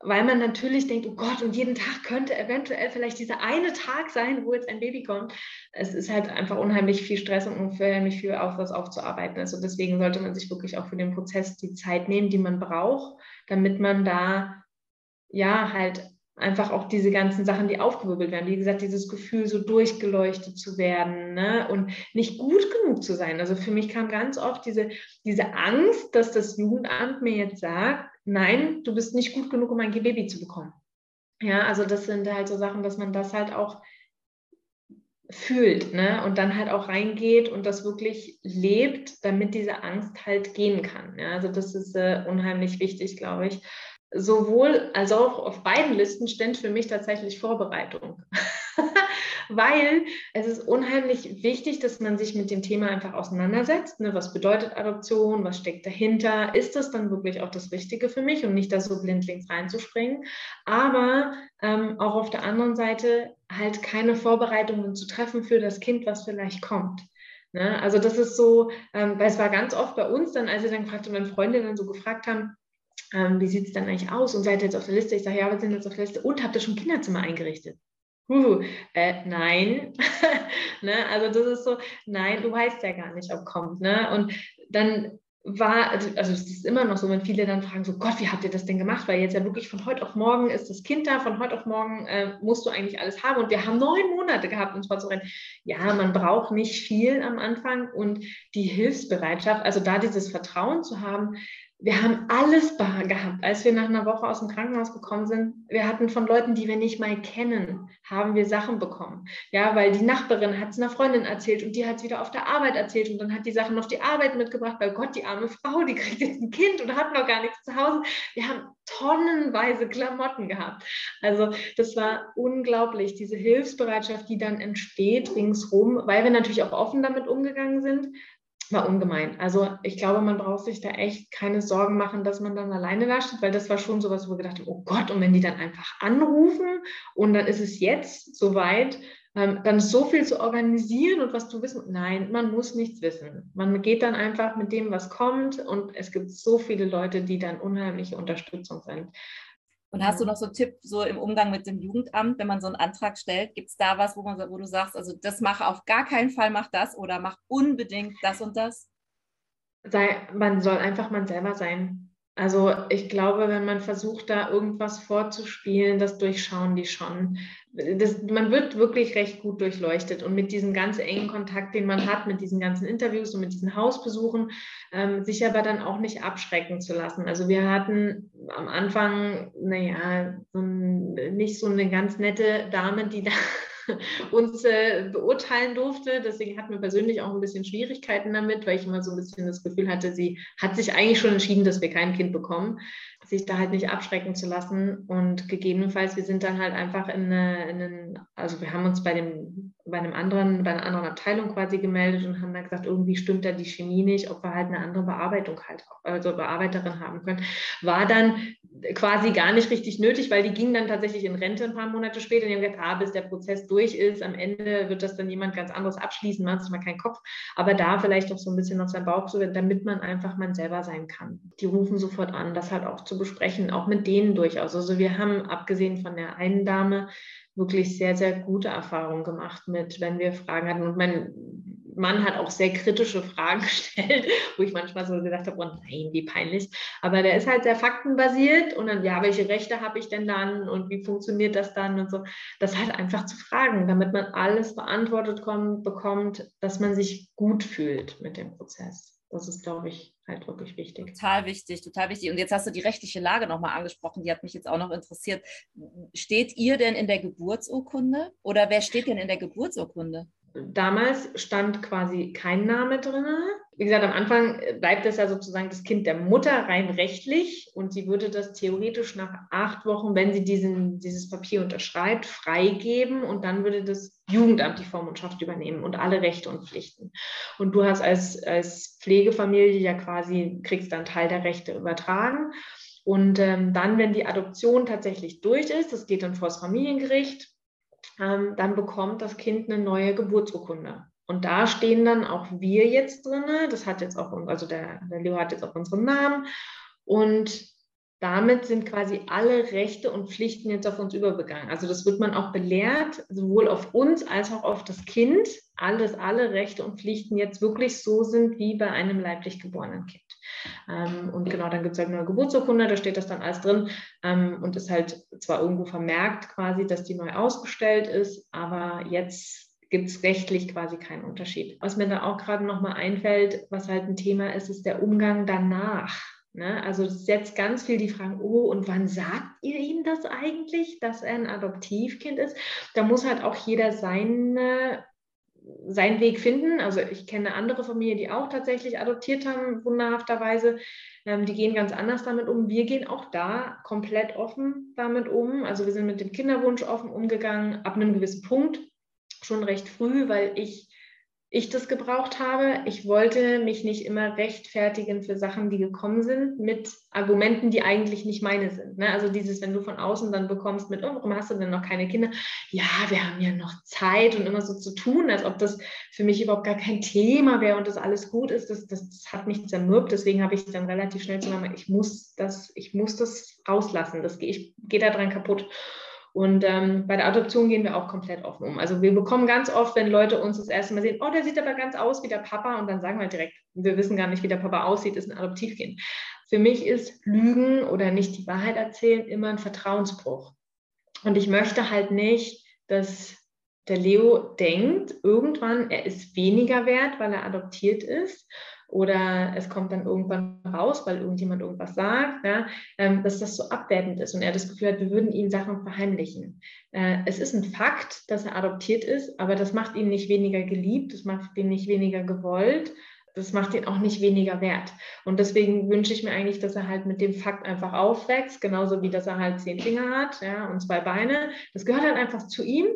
weil man natürlich denkt, oh Gott, und jeden Tag könnte eventuell vielleicht dieser eine Tag sein, wo jetzt ein Baby kommt. Es ist halt einfach unheimlich viel Stress und unheimlich viel auf was aufzuarbeiten. Also deswegen sollte man sich wirklich auch für den Prozess die Zeit nehmen, die man braucht, damit man da ja halt einfach auch diese ganzen Sachen, die aufgewirbelt werden. Wie gesagt, dieses Gefühl, so durchgeleuchtet zu werden ne? und nicht gut genug zu sein. Also für mich kam ganz oft diese, diese Angst, dass das Jugendamt mir jetzt sagt, nein, du bist nicht gut genug, um ein Baby zu bekommen. Ja, also das sind halt so Sachen, dass man das halt auch fühlt ne? und dann halt auch reingeht und das wirklich lebt, damit diese Angst halt gehen kann. Ja? Also das ist äh, unheimlich wichtig, glaube ich. Sowohl als auch auf beiden Listen stand für mich tatsächlich Vorbereitung. <laughs> <laughs> weil es ist unheimlich wichtig, dass man sich mit dem Thema einfach auseinandersetzt. Ne? Was bedeutet Adoption? Was steckt dahinter? Ist das dann wirklich auch das Richtige für mich und nicht da so blindlings reinzuspringen? Aber ähm, auch auf der anderen Seite halt keine Vorbereitungen zu treffen für das Kind, was vielleicht kommt. Ne? Also das ist so, ähm, weil es war ganz oft bei uns dann, als wir dann gefragt haben, meine Freundinnen so gefragt haben, ähm, wie sieht es dann eigentlich aus und seid ihr jetzt auf der Liste? Ich sage, ja, wir sind jetzt auf der Liste und habt ihr schon Kinderzimmer eingerichtet? Uh, äh, nein. <laughs> ne? Also das ist so, nein, du weißt ja gar nicht, ob kommt. Ne? Und dann war, also, also es ist immer noch so, wenn viele dann fragen, so Gott, wie habt ihr das denn gemacht? Weil jetzt ja wirklich von heute auf morgen ist das Kind da, von heute auf morgen äh, musst du eigentlich alles haben. Und wir haben neun Monate gehabt, uns vorzurennen. Ja, man braucht nicht viel am Anfang und die Hilfsbereitschaft, also da dieses Vertrauen zu haben, wir haben alles bar gehabt, als wir nach einer Woche aus dem Krankenhaus gekommen sind. Wir hatten von Leuten, die wir nicht mal kennen, haben wir Sachen bekommen. Ja, weil die Nachbarin hat es einer Freundin erzählt und die hat es wieder auf der Arbeit erzählt und dann hat die Sachen auf die Arbeit mitgebracht, weil Gott, die arme Frau, die kriegt jetzt ein Kind und hat noch gar nichts zu Hause. Wir haben tonnenweise Klamotten gehabt. Also das war unglaublich, diese Hilfsbereitschaft, die dann entsteht ringsrum, weil wir natürlich auch offen damit umgegangen sind, war ungemein. Also ich glaube, man braucht sich da echt keine Sorgen machen, dass man dann alleine da steht, weil das war schon sowas, wo wir gedacht haben, oh Gott, und wenn die dann einfach anrufen und dann ist es jetzt soweit, ähm, dann so viel zu organisieren und was zu wissen. Nein, man muss nichts wissen. Man geht dann einfach mit dem, was kommt und es gibt so viele Leute, die dann unheimliche Unterstützung sind. Und hast du noch so einen Tipp so im Umgang mit dem Jugendamt, wenn man so einen Antrag stellt? Gibt es da was, wo, man, wo du sagst, also das mache auf gar keinen Fall, mach das oder mach unbedingt das und das? Sei, man soll einfach man selber sein. Also ich glaube, wenn man versucht, da irgendwas vorzuspielen, das durchschauen die schon. Das, man wird wirklich recht gut durchleuchtet und mit diesem ganz engen Kontakt, den man hat, mit diesen ganzen Interviews und mit diesen Hausbesuchen, ähm, sich aber dann auch nicht abschrecken zu lassen. Also wir hatten am Anfang, naja, so ein, nicht so eine ganz nette Dame, die da <laughs> uns äh, beurteilen durfte. Deswegen hatten wir persönlich auch ein bisschen Schwierigkeiten damit, weil ich immer so ein bisschen das Gefühl hatte, sie hat sich eigentlich schon entschieden, dass wir kein Kind bekommen, sich da halt nicht abschrecken zu lassen. Und gegebenenfalls, wir sind dann halt einfach in, eine, in einen, also wir haben uns bei dem bei einem anderen, bei einer anderen Abteilung quasi gemeldet und haben dann gesagt, irgendwie stimmt da die Chemie nicht, ob wir halt eine andere Bearbeitung halt, also Bearbeiterin haben können. War dann quasi gar nicht richtig nötig, weil die ging dann tatsächlich in Rente ein paar Monate später und die haben gesagt, ah, bis der Prozess durch ist, am Ende wird das dann jemand ganz anderes abschließen, man hat mal keinen Kopf, aber da vielleicht auch so ein bisschen auf sein Bauch zu werden, damit man einfach man selber sein kann. Die rufen sofort an, das halt auch zu besprechen, auch mit denen durchaus. Also wir haben, abgesehen von der einen Dame, wirklich sehr, sehr gute Erfahrungen gemacht mit, wenn wir Fragen hatten. Und mein Mann hat auch sehr kritische Fragen <laughs> gestellt, wo ich manchmal so gesagt habe, oh nein, wie peinlich. Aber der ist halt sehr faktenbasiert und dann, ja, welche Rechte habe ich denn dann und wie funktioniert das dann und so. Das halt einfach zu fragen, damit man alles beantwortet kommt, bekommt, dass man sich gut fühlt mit dem Prozess. Das ist, glaube ich, halt wirklich wichtig. Total wichtig, total wichtig. Und jetzt hast du die rechtliche Lage nochmal angesprochen, die hat mich jetzt auch noch interessiert. Steht ihr denn in der Geburtsurkunde oder wer steht denn in der Geburtsurkunde? Damals stand quasi kein Name drin. Wie gesagt, am Anfang bleibt es ja sozusagen das Kind der Mutter rein rechtlich und sie würde das theoretisch nach acht Wochen, wenn sie diesen, dieses Papier unterschreibt, freigeben und dann würde das Jugendamt die Vormundschaft übernehmen und alle Rechte und Pflichten. Und du hast als, als Pflegefamilie ja quasi, kriegst dann Teil der Rechte übertragen. Und ähm, dann, wenn die Adoption tatsächlich durch ist, das geht dann vor das Familiengericht, ähm, dann bekommt das Kind eine neue Geburtsurkunde. Und da stehen dann auch wir jetzt drin. Das hat jetzt auch, also der, der Leo hat jetzt auch unseren Namen. Und damit sind quasi alle Rechte und Pflichten jetzt auf uns übergegangen. Also das wird man auch belehrt, sowohl auf uns als auch auf das Kind, alles, alle Rechte und Pflichten jetzt wirklich so sind wie bei einem leiblich geborenen Kind. Ähm, und genau, dann gibt es halt eine Geburtsurkunde, da steht das dann alles drin ähm, und ist halt zwar irgendwo vermerkt quasi, dass die neu ausgestellt ist, aber jetzt gibt es rechtlich quasi keinen Unterschied. Was mir da auch gerade nochmal einfällt, was halt ein Thema ist, ist der Umgang danach. Ne? Also jetzt ganz viel die Fragen, oh, und wann sagt ihr ihm das eigentlich, dass er ein Adoptivkind ist? Da muss halt auch jeder seine seinen Weg finden. Also ich kenne andere Familien, die auch tatsächlich adoptiert haben, wunderhafterweise. Ähm, die gehen ganz anders damit um. Wir gehen auch da komplett offen damit um. Also wir sind mit dem Kinderwunsch offen umgegangen, ab einem gewissen Punkt, schon recht früh, weil ich ich das gebraucht habe. Ich wollte mich nicht immer rechtfertigen für Sachen, die gekommen sind, mit Argumenten, die eigentlich nicht meine sind. Ne? Also dieses, wenn du von außen dann bekommst mit, oh, warum hast du denn noch keine Kinder? Ja, wir haben ja noch Zeit und immer so zu tun, als ob das für mich überhaupt gar kein Thema wäre und das alles gut ist. Das, das, das hat mich zermürbt. Deswegen habe ich dann relativ schnell zu sagen, ich muss das, ich muss das rauslassen. Das, ich gehe da dran kaputt. Und ähm, bei der Adoption gehen wir auch komplett offen um. Also wir bekommen ganz oft, wenn Leute uns das erste Mal sehen, oh, der sieht aber ganz aus wie der Papa. Und dann sagen wir direkt, wir wissen gar nicht, wie der Papa aussieht, ist ein Adoptivkind. Für mich ist Lügen oder nicht die Wahrheit erzählen immer ein Vertrauensbruch. Und ich möchte halt nicht, dass der Leo denkt, irgendwann, er ist weniger wert, weil er adoptiert ist oder es kommt dann irgendwann raus, weil irgendjemand irgendwas sagt, ja, ähm, dass das so abwertend ist und er das Gefühl hat, wir würden ihm Sachen verheimlichen. Äh, es ist ein Fakt, dass er adoptiert ist, aber das macht ihn nicht weniger geliebt, das macht ihn nicht weniger gewollt, das macht ihn auch nicht weniger wert. Und deswegen wünsche ich mir eigentlich, dass er halt mit dem Fakt einfach aufwächst, genauso wie dass er halt zehn Finger hat ja, und zwei Beine. Das gehört halt einfach zu ihm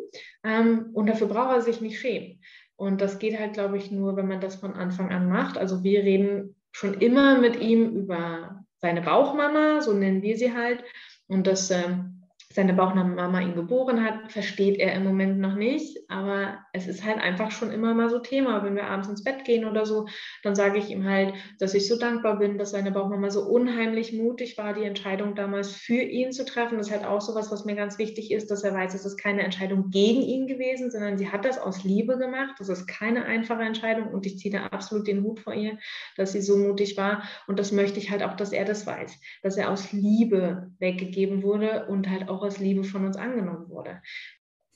ähm, und dafür braucht er sich nicht schämen. Und das geht halt, glaube ich, nur, wenn man das von Anfang an macht. Also wir reden schon immer mit ihm über seine Bauchmama, so nennen wir sie halt. Und das ähm, seine Bauchnabelmama ihn geboren hat, versteht er im Moment noch nicht. Aber es ist halt einfach schon immer mal so Thema. Wenn wir abends ins Bett gehen oder so, dann sage ich ihm halt, dass ich so dankbar bin, dass seine Bauchmama so unheimlich mutig war, die Entscheidung damals für ihn zu treffen. Das ist halt auch so was, was mir ganz wichtig ist, dass er weiß, es ist keine Entscheidung gegen ihn gewesen, sondern sie hat das aus Liebe gemacht. Das ist keine einfache Entscheidung und ich ziehe da absolut den Hut vor ihr, dass sie so mutig war. Und das möchte ich halt auch, dass er das weiß, dass er aus Liebe weggegeben wurde und halt auch aus Liebe von uns angenommen wurde.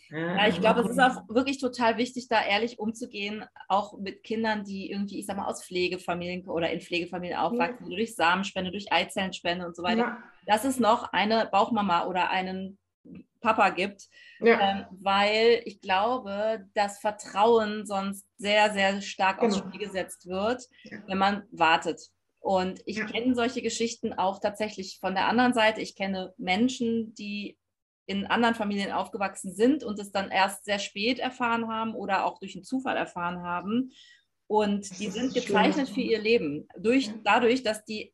Ja, ich glaube, es ist auch wirklich total wichtig, da ehrlich umzugehen, auch mit Kindern, die irgendwie, ich sag mal, aus Pflegefamilien oder in Pflegefamilien aufwachsen, ja. durch Samenspende, durch Eizellenspende und so weiter. Ja. Dass es noch eine Bauchmama oder einen Papa gibt, ja. ähm, weil ich glaube, dass Vertrauen sonst sehr, sehr stark genau. aufs Spiel gesetzt wird, wenn man wartet. Und ich ja. kenne solche Geschichten auch tatsächlich von der anderen Seite. Ich kenne Menschen, die in anderen Familien aufgewachsen sind und es dann erst sehr spät erfahren haben oder auch durch einen Zufall erfahren haben. Und die sind gezeichnet für ihr Leben. Durch, dadurch, dass die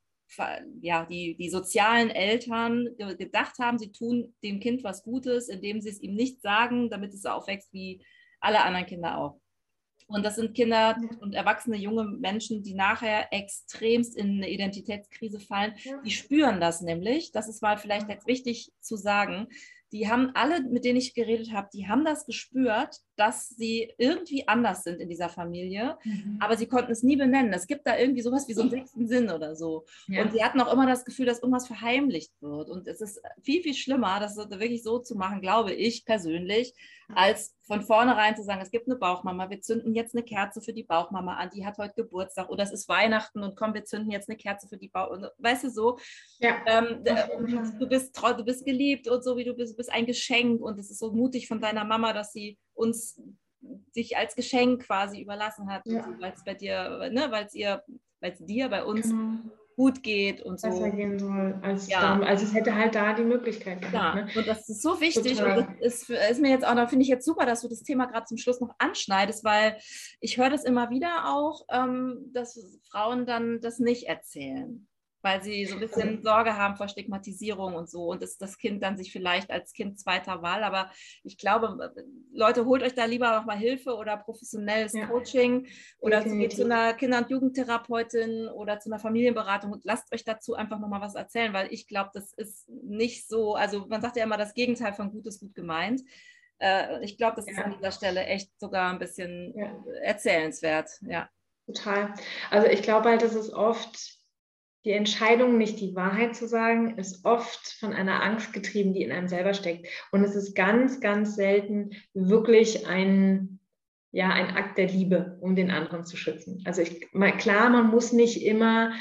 ja, die, die sozialen Eltern gedacht haben, sie tun dem Kind was Gutes, indem sie es ihm nicht sagen, damit es aufwächst wie alle anderen Kinder auch. Und das sind Kinder und erwachsene junge Menschen, die nachher extremst in eine Identitätskrise fallen. Die spüren das nämlich. Das ist mal vielleicht jetzt wichtig zu sagen. Die haben alle, mit denen ich geredet habe, die haben das gespürt, dass sie irgendwie anders sind in dieser Familie, mhm. aber sie konnten es nie benennen. Es gibt da irgendwie sowas wie so einen sechsten Sinn oder so. Ja. Und sie hatten auch immer das Gefühl, dass irgendwas verheimlicht wird. Und es ist viel, viel schlimmer, das wirklich so zu machen, glaube ich persönlich, als von vornherein zu sagen, es gibt eine Bauchmama, wir zünden jetzt eine Kerze für die Bauchmama an, die hat heute Geburtstag oder es ist Weihnachten und komm, wir zünden jetzt eine Kerze für die Bauchmama. Weißt du so? Ja. Ähm, du, bist du bist geliebt und so wie du bist, du bist ein Geschenk und es ist so mutig von deiner Mama, dass sie uns sich als Geschenk quasi überlassen hat, ja. weil es bei dir, ne, weil es ihr, weil es dir bei uns genau gut geht und so. Besser gehen soll, als, ja. es, also es hätte halt da die Möglichkeit gehabt. Ja, ne? und das ist so wichtig Total. und das ist, ist mir jetzt auch, da finde ich jetzt super, dass du das Thema gerade zum Schluss noch anschneidest, weil ich höre das immer wieder auch, ähm, dass Frauen dann das nicht erzählen weil sie so ein bisschen Sorge haben vor Stigmatisierung und so und dass das Kind dann sich vielleicht als Kind zweiter Wahl, aber ich glaube, Leute, holt euch da lieber noch mal Hilfe oder professionelles ja. Coaching oder Definitiv. geht zu einer Kinder- und Jugendtherapeutin oder zu einer Familienberatung und lasst euch dazu einfach noch mal was erzählen, weil ich glaube, das ist nicht so, also man sagt ja immer, das Gegenteil von gut ist gut gemeint. Äh, ich glaube, das ja. ist an dieser Stelle echt sogar ein bisschen ja. erzählenswert, ja. Total. Also ich glaube halt, dass es oft die Entscheidung, nicht die Wahrheit zu sagen, ist oft von einer Angst getrieben, die in einem selber steckt. Und es ist ganz, ganz selten wirklich ein, ja, ein Akt der Liebe, um den anderen zu schützen. Also ich, mal, klar, man muss nicht immer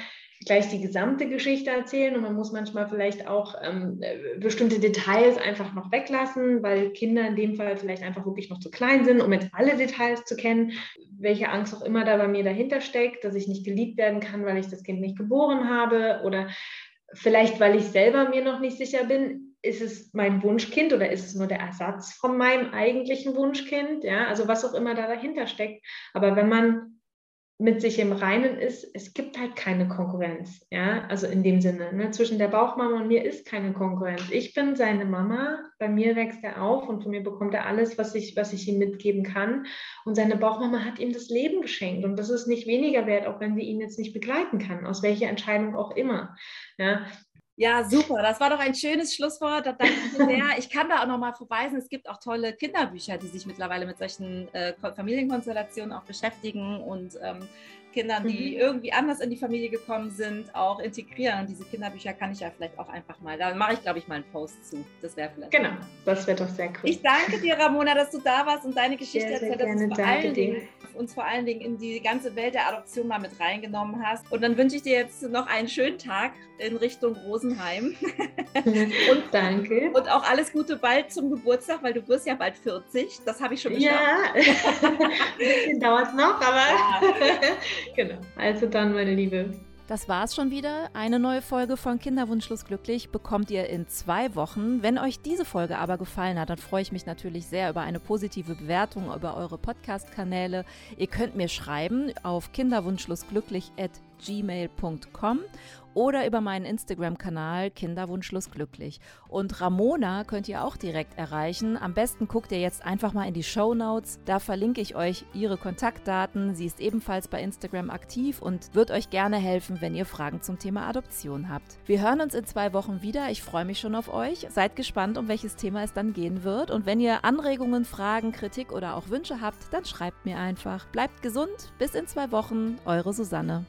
gleich die gesamte Geschichte erzählen und man muss manchmal vielleicht auch ähm, bestimmte Details einfach noch weglassen, weil Kinder in dem Fall vielleicht einfach wirklich noch zu klein sind, um jetzt alle Details zu kennen, welche Angst auch immer da bei mir dahinter steckt, dass ich nicht geliebt werden kann, weil ich das Kind nicht geboren habe oder vielleicht, weil ich selber mir noch nicht sicher bin, ist es mein Wunschkind oder ist es nur der Ersatz von meinem eigentlichen Wunschkind? Ja, also was auch immer da dahinter steckt. Aber wenn man mit sich im Reinen ist, es gibt halt keine Konkurrenz, ja, also in dem Sinne, ne? zwischen der Bauchmama und mir ist keine Konkurrenz. Ich bin seine Mama, bei mir wächst er auf und von mir bekommt er alles, was ich, was ich ihm mitgeben kann. Und seine Bauchmama hat ihm das Leben geschenkt und das ist nicht weniger wert, auch wenn sie ihn jetzt nicht begleiten kann, aus welcher Entscheidung auch immer. Ja, ja, super. Das war doch ein schönes Schlusswort. Da danke ich sehr. Ich kann da auch nochmal verweisen. Es gibt auch tolle Kinderbücher, die sich mittlerweile mit solchen äh, Familienkonstellationen auch beschäftigen und ähm, Kindern, die mhm. irgendwie anders in die Familie gekommen sind, auch integrieren. Und diese Kinderbücher kann ich ja vielleicht auch einfach mal, da mache ich, glaube ich, mal einen Post zu. Das wäre vielleicht. Genau, das wäre doch sehr cool. Ich danke dir, Ramona, dass du da warst und deine Geschichte erzählt hast. Vor allen Dingen uns vor allen Dingen in die ganze Welt der Adoption mal mit reingenommen hast. Und dann wünsche ich dir jetzt noch einen schönen Tag in Richtung Rosenheim. <laughs> und, Danke. Und auch alles Gute bald zum Geburtstag, weil du wirst ja bald 40. Das habe ich schon geschafft. Ja, <laughs> ein bisschen dauert noch, aber ja. <laughs> <laughs> genau. Also dann, meine Liebe. Das war's schon wieder. Eine neue Folge von Kinderwunschlos glücklich bekommt ihr in zwei Wochen. Wenn euch diese Folge aber gefallen hat, dann freue ich mich natürlich sehr über eine positive Bewertung über eure Podcast-Kanäle. Ihr könnt mir schreiben auf kinderwunschlosglücklich@gmail.com oder über meinen Instagram-Kanal Kinderwunschlos glücklich. Und Ramona könnt ihr auch direkt erreichen. Am besten guckt ihr jetzt einfach mal in die Show Notes. Da verlinke ich euch ihre Kontaktdaten. Sie ist ebenfalls bei Instagram aktiv und wird euch gerne helfen, wenn ihr Fragen zum Thema Adoption habt. Wir hören uns in zwei Wochen wieder. Ich freue mich schon auf euch. Seid gespannt, um welches Thema es dann gehen wird. Und wenn ihr Anregungen, Fragen, Kritik oder auch Wünsche habt, dann schreibt mir einfach. Bleibt gesund. Bis in zwei Wochen. Eure Susanne.